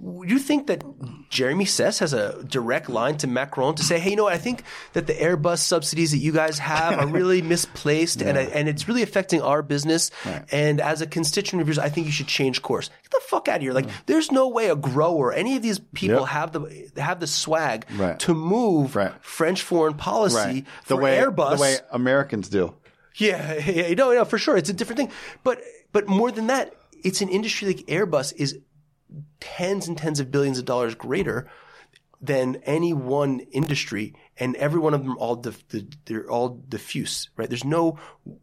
You think that Jeremy Seysses has a direct line to Macron to say, "Hey, you know what? I think that the Airbus subsidies that you guys have are really [LAUGHS] misplaced, and and it's really affecting our business. And as a constituent of yours, I think you should change course. Get the fuck out of here! Like, mm. there's no way a grower, any of these people Yep. have the have the swag Right. to move Right. French foreign policy right the way Airbus. the way Americans do. Yeah, yeah, no, no, for sure, it's a different thing. But but more than that, it's an industry like Airbus is tens and tens of billions of dollars greater than any one industry, and every one of them all dif- they're all diffuse, right? There's no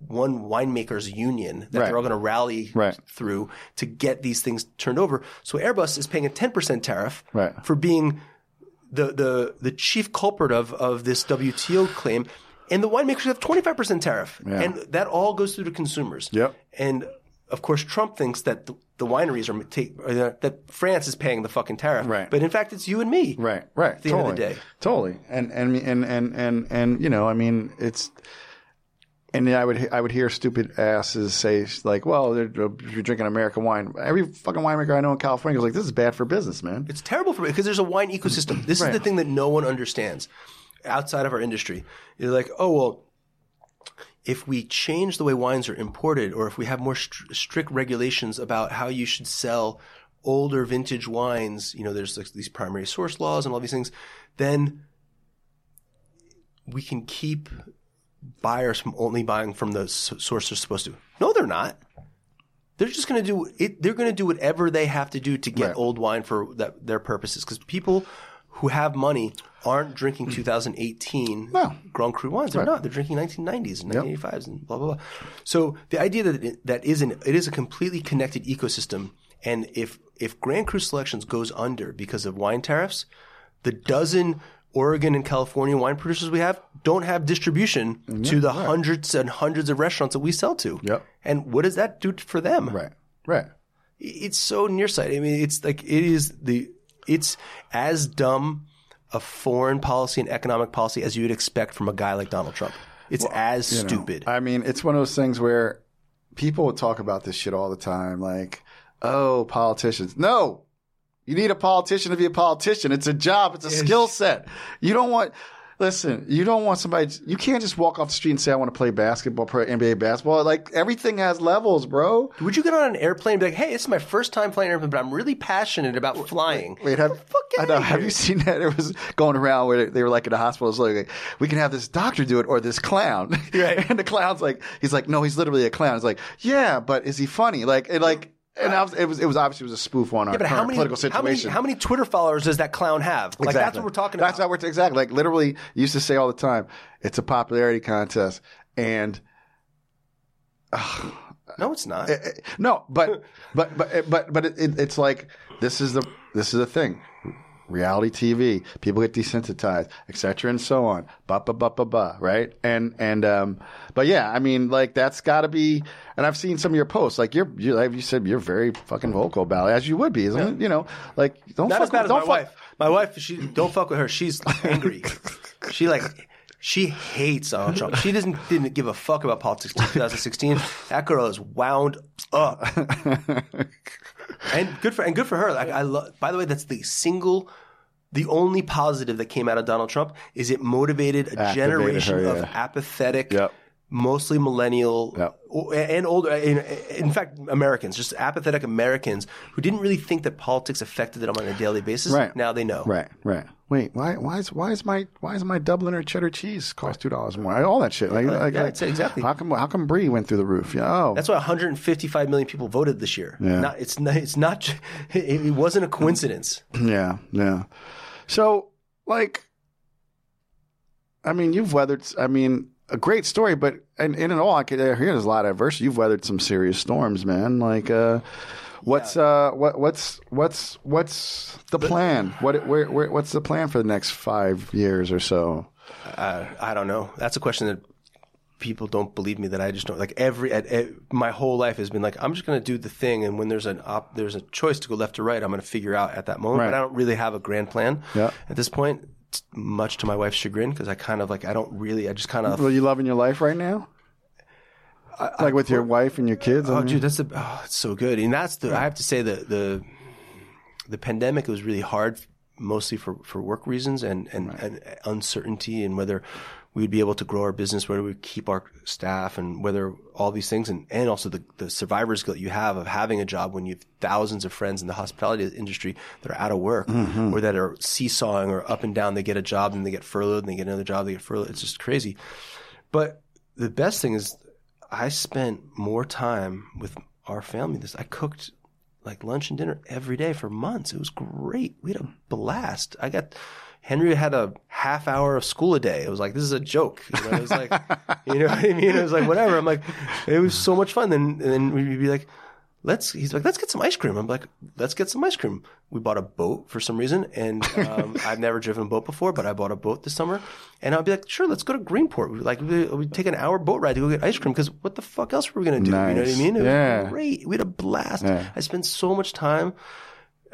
one winemakers union that Right. they're all going to rally Right. through to get these things turned over. So Airbus is paying a 10% tariff Right. for being the the the chief culprit of of this WTO claim, and the winemakers have twenty five percent tariff, Yeah. and that all goes through to consumers. Yep. And of course, Trump thinks that the, the wineries are take that- France is paying the fucking tariff, Right. But in fact, it's you and me, Right, right. the end totally. of the day. Totally. And and and and and and you know, I mean, it's and I would I would hear stupid asses say like, "Well, they're, you're drinking American wine." Every fucking winemaker I know in California is like, "This is bad for business, man." It's terrible for me because there's a wine ecosystem. This Right. is the thing that no one understands outside of our industry. You're like, oh well, if we change the way wines are imported, or if we have more str- strict regulations about how you should sell older vintage wines, you know, there's like these primary source laws and all these things, then we can keep buyers from only buying from the source they're supposed to. No, they're not. They're just going to do it. They're going to do whatever they have to do to get Right. old wine for that, their purposes. Because people who have money aren't drinking hmm. 2018 No. Grand Cru wines. They're not. They're drinking 1990s and 1985s and blah blah blah. So the idea that it, that isn't it is a completely connected ecosystem. And if if Grand Cru Selections goes under because of wine tariffs, the dozen Oregon and California wine producers we have don't have distribution mm-hmm. to the hundreds and hundreds of restaurants that we sell to. Yep. And what does that do for them? Right. Right. It's so nearsighted. I mean, it's like it is the it's as dumb a foreign policy and economic policy as you would expect from a guy like Donald Trump. It's as you know. stupid. I mean, it's one of those things where people would talk about this shit all the time, like, oh, politicians. No, you need a politician to be a politician. It's a job. It's a skill set. You don't want. Listen, you don't want somebody. You can't just walk off the street and say, "I want to play basketball, play NBA basketball." Like everything has levels, bro. Would you get on an airplane and be like, "Hey, this is my first time flying an airplane, but I'm really passionate about flying"? Wait, have, I know. Have you seen that? It was going around where they were like in the hospital. It's like, we can have this doctor do it or this clown. Right. [LAUGHS] and the clown's like, he's like, no, he's literally a clown. It's like, yeah, but is he funny? Like, and like, and I was, it was, it was obviously it was a spoof on our Yeah, but how current many, political how many how many Twitter followers does that clown have? Like that's what we're talking That's about. what we're exactly like. Literally, used to say all the time, it's a popularity contest, and no, it's not. Eh, no, but but but but but it, it, it's like this is the this is the thing. Reality TV, people get desensitized, etc., and so on. Ba ba ba ba ba, right? And and um, but yeah, I mean, like that's got to be. And I've seen some of your posts, like you're, you like you said, you're very fucking vocal about it, as you would be, isn't it? You know, like don't Not fuck as bad with- as don't my fuck- wife. My wife, she don't fuck with her. She's angry. she like she hates Donald Trump. She doesn't didn't give a fuck about politics in 2016. That girl is wound up. [LAUGHS] and good for and good for her. Like I love. By the way, that's the single. The only positive that came out of Donald Trump is it motivated a Activated generation her, of apathetic, Yep. Mostly millennial Yep. o- and older. In, in fact, Americans, just apathetic Americans who didn't really think that politics affected them on a daily basis. Right. Now they know. Right, right. Wait, why why is why is my why is my Dubliner cheddar cheese cost two dollars more? All that shit. Like, like, yeah, like, exactly. How come how come brie went through the roof? Yeah. Oh, That's why 155 million people voted this year. Yeah. Not, it's not. It's not. [LAUGHS] It, it wasn't a coincidence. [CLEARS THROAT] Yeah, yeah. So, like, I mean, you've weathered. I mean, a great story, but and in it all, I could hear there's a lot of adversity. You've weathered some serious storms, man. Like, uh, what's uh, what what's what's what's the plan? What where, where what's the plan for the next five years or so? Uh, I don't know. That's a question that people don't believe me that I just don't like every at, at, my whole life has been like I'm just going to do the thing and when there's an op, there's a choice to go left or right I'm going to figure out at that moment Right. but I don't really have a grand plan Yeah. at this point much to my wife's chagrin because I kind of like I don't really I just kind of Well, you loving your life right now? like with your wife and your kids? I Oh, mean? dude, that's the oh, it's so good. And that's the I have to say the the the pandemic was really hard, mostly for for work reasons and and, and uncertainty and whether we'd be able to grow our business, whether we keep our staff, and whether all these things, and and also the the survivor's guilt you have of having a job when you have thousands of friends in the hospitality industry that are out of work mm-hmm. or that are seesawing or up and down. They get a job and they get furloughed, and they get another job, they get furloughed. It's just crazy. But the best thing is, I spent more time with our family. This I cooked like lunch and dinner every day for months. It was great. We had a blast. I got Henry had a half hour of school a day. It was like this is a joke. You know, it was like [LAUGHS] you know what I mean. It was like whatever. I'm like it was so much fun. Then and then we'd be like. Let's. He's like, let's get some ice cream. I'm like, let's get some ice cream. We bought a boat for some reason, and um, [LAUGHS] I've never driven a boat before, but I bought a boat this summer. And I'd be like, sure, let's go to Greenport. We like we we take an hour boat ride to go get ice cream because what the fuck else were we gonna do? You know what I mean? It was Yeah. great. We had a blast. Yeah. I spent so much time.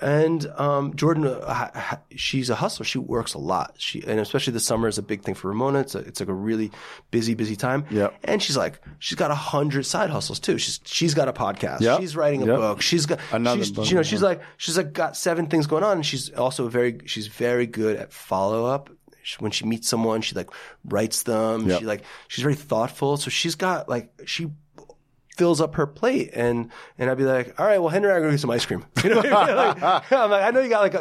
And um, Jordan, uh, she's a hustler. She works a lot. She and especially the summer is a big thing for Ramona. It's a, it's like a really busy, busy time. Yep. And she's like, she's got a hundred side hustles too. She's she's got a podcast. Yep. She's writing a Yep. book. She's got Another she's, book. You know, she's like she's like got seven things going on, and she's also very she's very good at follow up. When she meets someone, she like writes them. Yep. She like she's very thoughtful. So she's got like she fills up her plate, and and I'd be like, all right, well, Henry, I'm gonna get some ice cream. [LAUGHS] You know, I mean? like, I'm like, I know you got like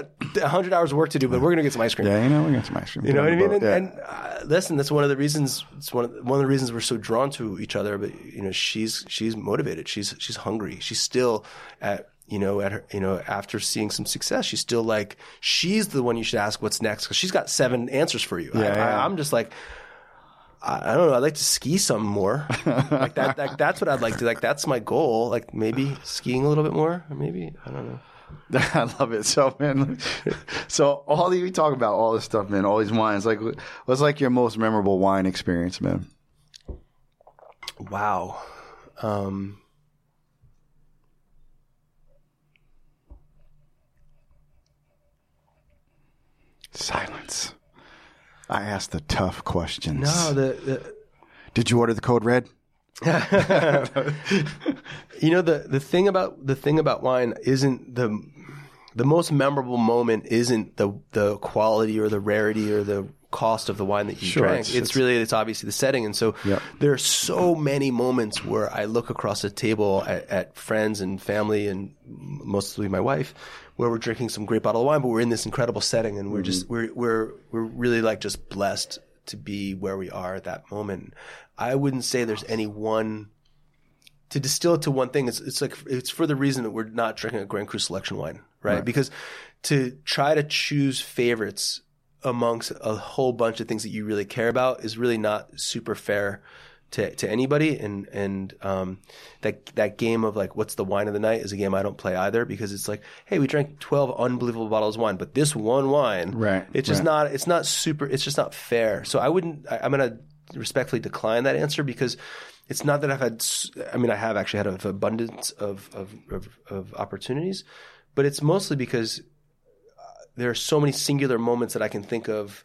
a hundred hours of work to do, but we're gonna get some ice cream. Yeah, you know, we got some ice cream. You know what I mean? And, Yeah. and uh, listen, that's one of the reasons. It's one of the, one of the reasons we're so drawn to each other. But you know, she's she's motivated. She's she's hungry. She's still at you know at her you know after seeing some success, she's still like she's the one you should ask what's next because she's got seven answers for you. I, Yeah, yeah. I, I'm just like. I I don't know. I'd like to ski some more. like that, that. That's what I'd like to. Like that's my goal. Like maybe skiing a little bit more. Or maybe I don't know. [LAUGHS] I love it. So man, so all we talk about all this stuff, man. All these wines. Like, what's like your most memorable wine experience, man? Wow. Um, Silence. I asked the tough questions. no, the, the Did you order the code red? [LAUGHS] You know the the thing about the thing about wine isn't the the most memorable moment isn't the the quality or the rarity or the cost of the wine that you Sure, drank. it's- It's, it's- really it's obviously the setting, and so there are so many moments where I look across the table at, at friends and family and mostly my wife, where we're drinking some great bottle of wine, but we're in this incredible setting, and we're just mm-hmm. we're we're we're really like just blessed to be where we are at that moment. I wouldn't say there's any one to distill it to one thing, it's, it's like it's for the reason that we're not drinking a Grand Cru selection wine, right? Because to try to choose favorites amongst a whole bunch of things that you really care about is really not super fair to, to anybody. And and um, that that game of like what's the wine of the night is a game I don't play either because it's like, hey, we drank twelve unbelievable bottles of wine, but this one wine, Right, It's just right. not it's not super it's just not fair. So I wouldn't I, I'm gonna respectfully decline that answer because it's not that I've had I mean I have actually had an abundance of of, of of opportunities, but it's mostly because there are so many singular moments that I can think of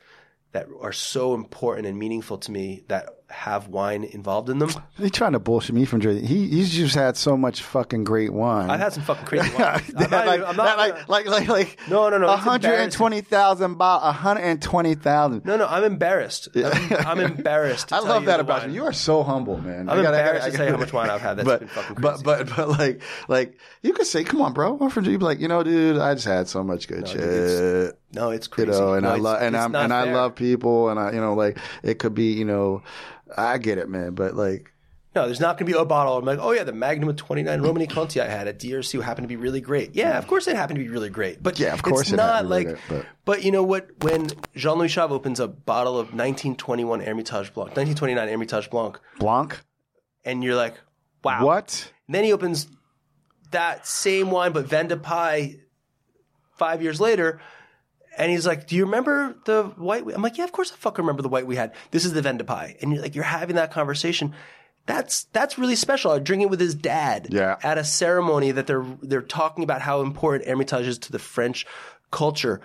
that are so important and meaningful to me that have wine involved in them. [LAUGHS] He trying to bullshit me from Jersey. He he's just had so much fucking great wine. I've had some fucking crazy wine. [LAUGHS] I'm not like, I'm not like, like, like, like, No, no, no, hundred and twenty thousand, a hundred and twenty thousand. No, no, I'm embarrassed. I'm, I'm embarrassed. [LAUGHS] I love you that about wine. you. You are so humble, man. I'm I gotta- I embarrassed gotta- to say how much wine I've had. That's but, been fucking but, crazy. but, but, like, like, you could say, come on, bro. I'm from. You'd be like, you know, dude, I just had so much good shit. it's No, it's you crazy. know, and No, I love, and I'm, not and I love people, and I, you know, like, it could be, you know, I get it, man, but like, No, there's not going to be a bottle. I'm like, oh yeah, the Magnum of 29 Romanée-Conti I had at DRC happened to be really great. Yeah, of course it happened to be really great. But Yeah, of course it's it not happened to be like. really great, but. you know what? When Jean Louis Chave opens a bottle of 1921 Hermitage Blanc, 1929 Hermitage Blanc, Blanc, and you're like, wow. what? And then he opens that same wine, but Vin de five years later. And he's like, "Do you remember the white?" We-? I'm like, "Yeah, of course I fucking remember the white we had. This is the de Paille." And you're like, you're having that conversation. That's that's really special. I drink it with his dad Yeah. at a ceremony that they're they're talking about how important Hermitage is to the French culture.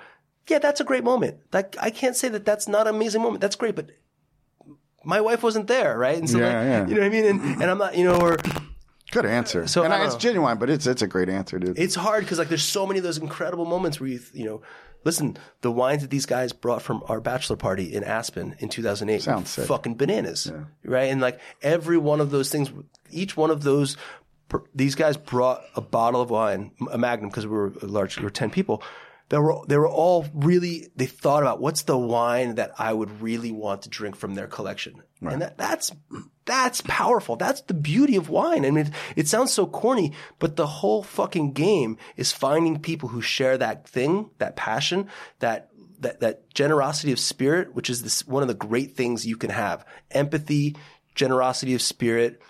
Yeah, that's a great moment. Like I can't say that that's not an amazing moment. That's great, but my wife wasn't there, right? And so, Yeah, like, yeah. you know what I mean? And, and I'm not, you know, or Good answer. So, and I, it's genuine, but it's it's a great answer, dude. it's hard because like there's so many of those incredible moments where you you know listen the wines that these guys brought from our bachelor party in Aspen in 2008 Sounds fucking bananas right? And like every one of those things each one of those these guys brought a bottle of wine a magnum because we were a large we were 10 people. That were they were all really they thought about what's the wine that I would really want to drink from their collection. And that that's that's powerful. That's the beauty of wine. I mean, it, it sounds so corny, but the whole fucking game is finding people who share that thing, that passion, that that that generosity of spirit, which is this one of the great things you can have. Empathy, generosity of spirit,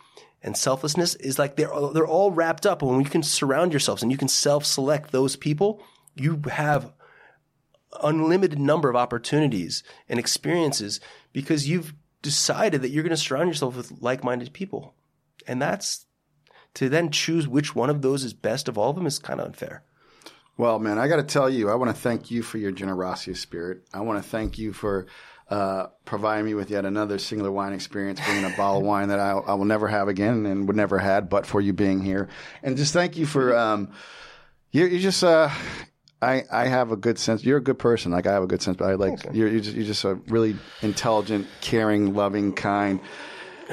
and selflessness is like they're they're all wrapped up. When you can surround yourselves and you can self-select those people, you have unlimited number of opportunities and experiences because you've decided that you're going to surround yourself with like-minded people. And that's to then choose which one of those is best of all of them is kind of unfair. Well, man, I got to tell you, I want to thank you for your generosity of spirit. I want to thank you for uh, providing me with yet another singular wine experience, bringing a bottle of wine that I, I will never have again and would never had, but for you being here, and just thank you for um, you. You just. Uh, I, I have a good sense. You're a good person. Like I have a good sense, but I like you're you're just, you're just a really intelligent, caring, loving, kind.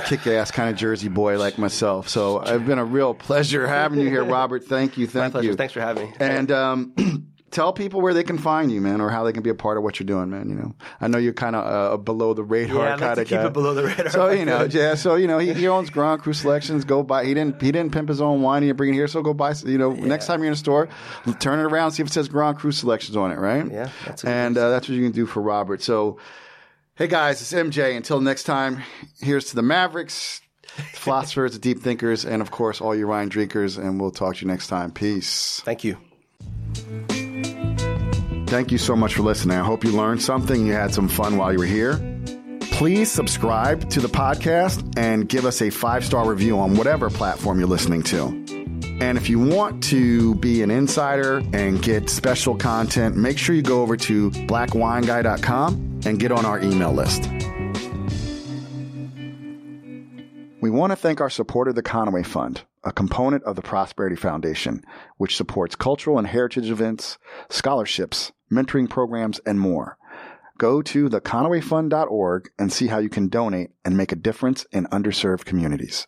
kick ass kind of Jersey boy like myself. So it's been a real pleasure having you here, [LAUGHS] Robert. Thank you. Thank My pleasure. you. Thanks for having me. And um, [CLEARS THROAT] tell people where they can find you, man, or how they can be a part of what you're doing, man. You know, I know you're kind of uh, below the radar Yeah, kind of keep guy. it below the radar. So you know, [LAUGHS] yeah. So you know, he, he owns Grand Cru Selections. Go buy. He didn't. He didn't pimp his own wine. He didn't bring it here. So go buy. You know, next time you're in a store, turn it around, see if it says Grand Cru Selections on it, right? Yeah, that's a good and uh, that's what you can do for Robert. So, hey guys, it's MJ. Until next time, here's to the Mavericks, philosophers, the deep thinkers, and of course all your wine drinkers. And we'll talk to you next time. Peace. Thank you. Thank you so much for listening. I hope you learned something. You had some fun while you were here. Please subscribe to the podcast and give us a five star review on whatever platform you're listening to. And if you want to be an insider and get special content, make sure you go over to blackwineguy.com and get on our email list. We want to thank our supporter, the Conaway Fund, a component of the Prosperity Foundation, which supports cultural and heritage events, scholarships, mentoring programs, and more. Go to theconawayfund.org and see how you can donate and make a difference in underserved communities.